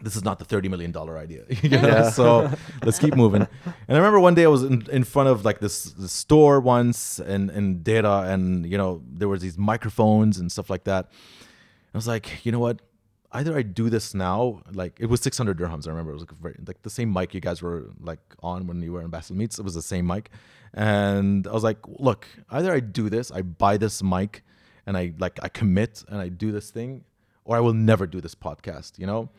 This is not the thirty million dollar idea, you know? Yeah. So let's keep moving. And I remember one day I was in, in front of like this, this store once, and in data, and you know there was these microphones and stuff like that. I was like, you know what? Either I do this now, like it was 600 dirhams. I remember it was like, very, like the same mic you guys were like on when you were in Basil Meets. It was the same mic, and I was like, look, either I do this, I buy this mic, and I like I commit and I do this thing, or I will never do this podcast. You know.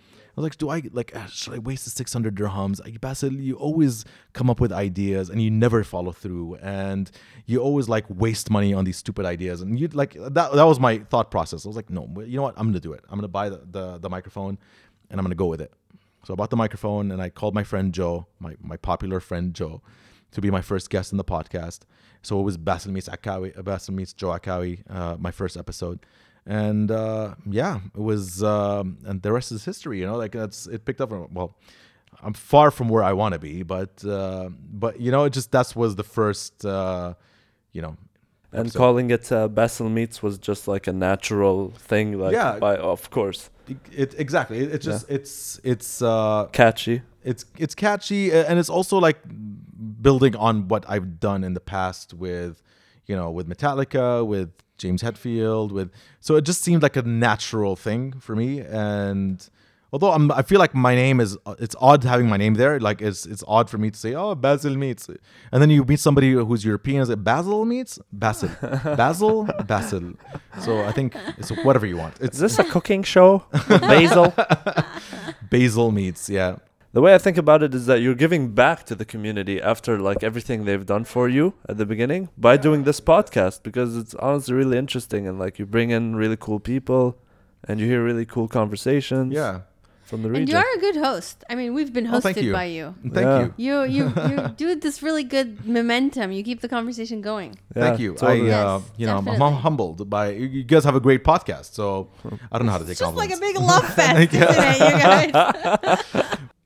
Was like, do I like uh, should I waste the 600 dirhams? Like, Basil, you always come up with ideas and you never follow through, and you always like waste money on these stupid ideas. And you like that. That was my thought process. I was like, no, you know what? I'm gonna do it. I'm gonna buy the the, the microphone, and I'm gonna go with it. So I bought the microphone and I called my friend Joe, my my popular friend Joe, to be my first guest in the podcast. So it was Basil meets Akawi, uh, Basil meets Joe Akawi, uh, my first episode and uh, yeah, it was, um, and the rest is history. You know, like that's it picked up. Well, I'm far from where I want to be, but uh, but you know, it just that was the first, uh, you know. And episode. calling it uh, Basil Meets was just like a natural thing, like Yeah. by of course It, it exactly. It, it's just it's it's uh, catchy. it's it's catchy uh, and it's also like building on what I've done in the past with you know with Metallica with James Hetfield with so it just seemed like a natural thing for me. And although I'm I feel like my name is it's odd having my name there. Like it's it's odd for me to say oh Basil meets. And then you meet somebody who's European is it Basil meets? Basil. Basil? Basil. So I think it's whatever you want. Is this a cooking show? Basil. Basil meets yeah The way I think about it is that you're giving back to the community after like everything they've done for you at the beginning by doing this podcast because it's honestly really interesting and like you bring in really cool people and you hear really cool conversations yeah from the region. And you are a good host. I mean, we've been Oh, thank hosted you. by you. thank Yeah. you You you you do this really good momentum. You keep the conversation going. Thank you. totally. I, uh, Yes, you know, I'm, I'm humbled by you you guys have a great podcast. So I don't know how to take It's just like a big love fest, isn't it, you guys?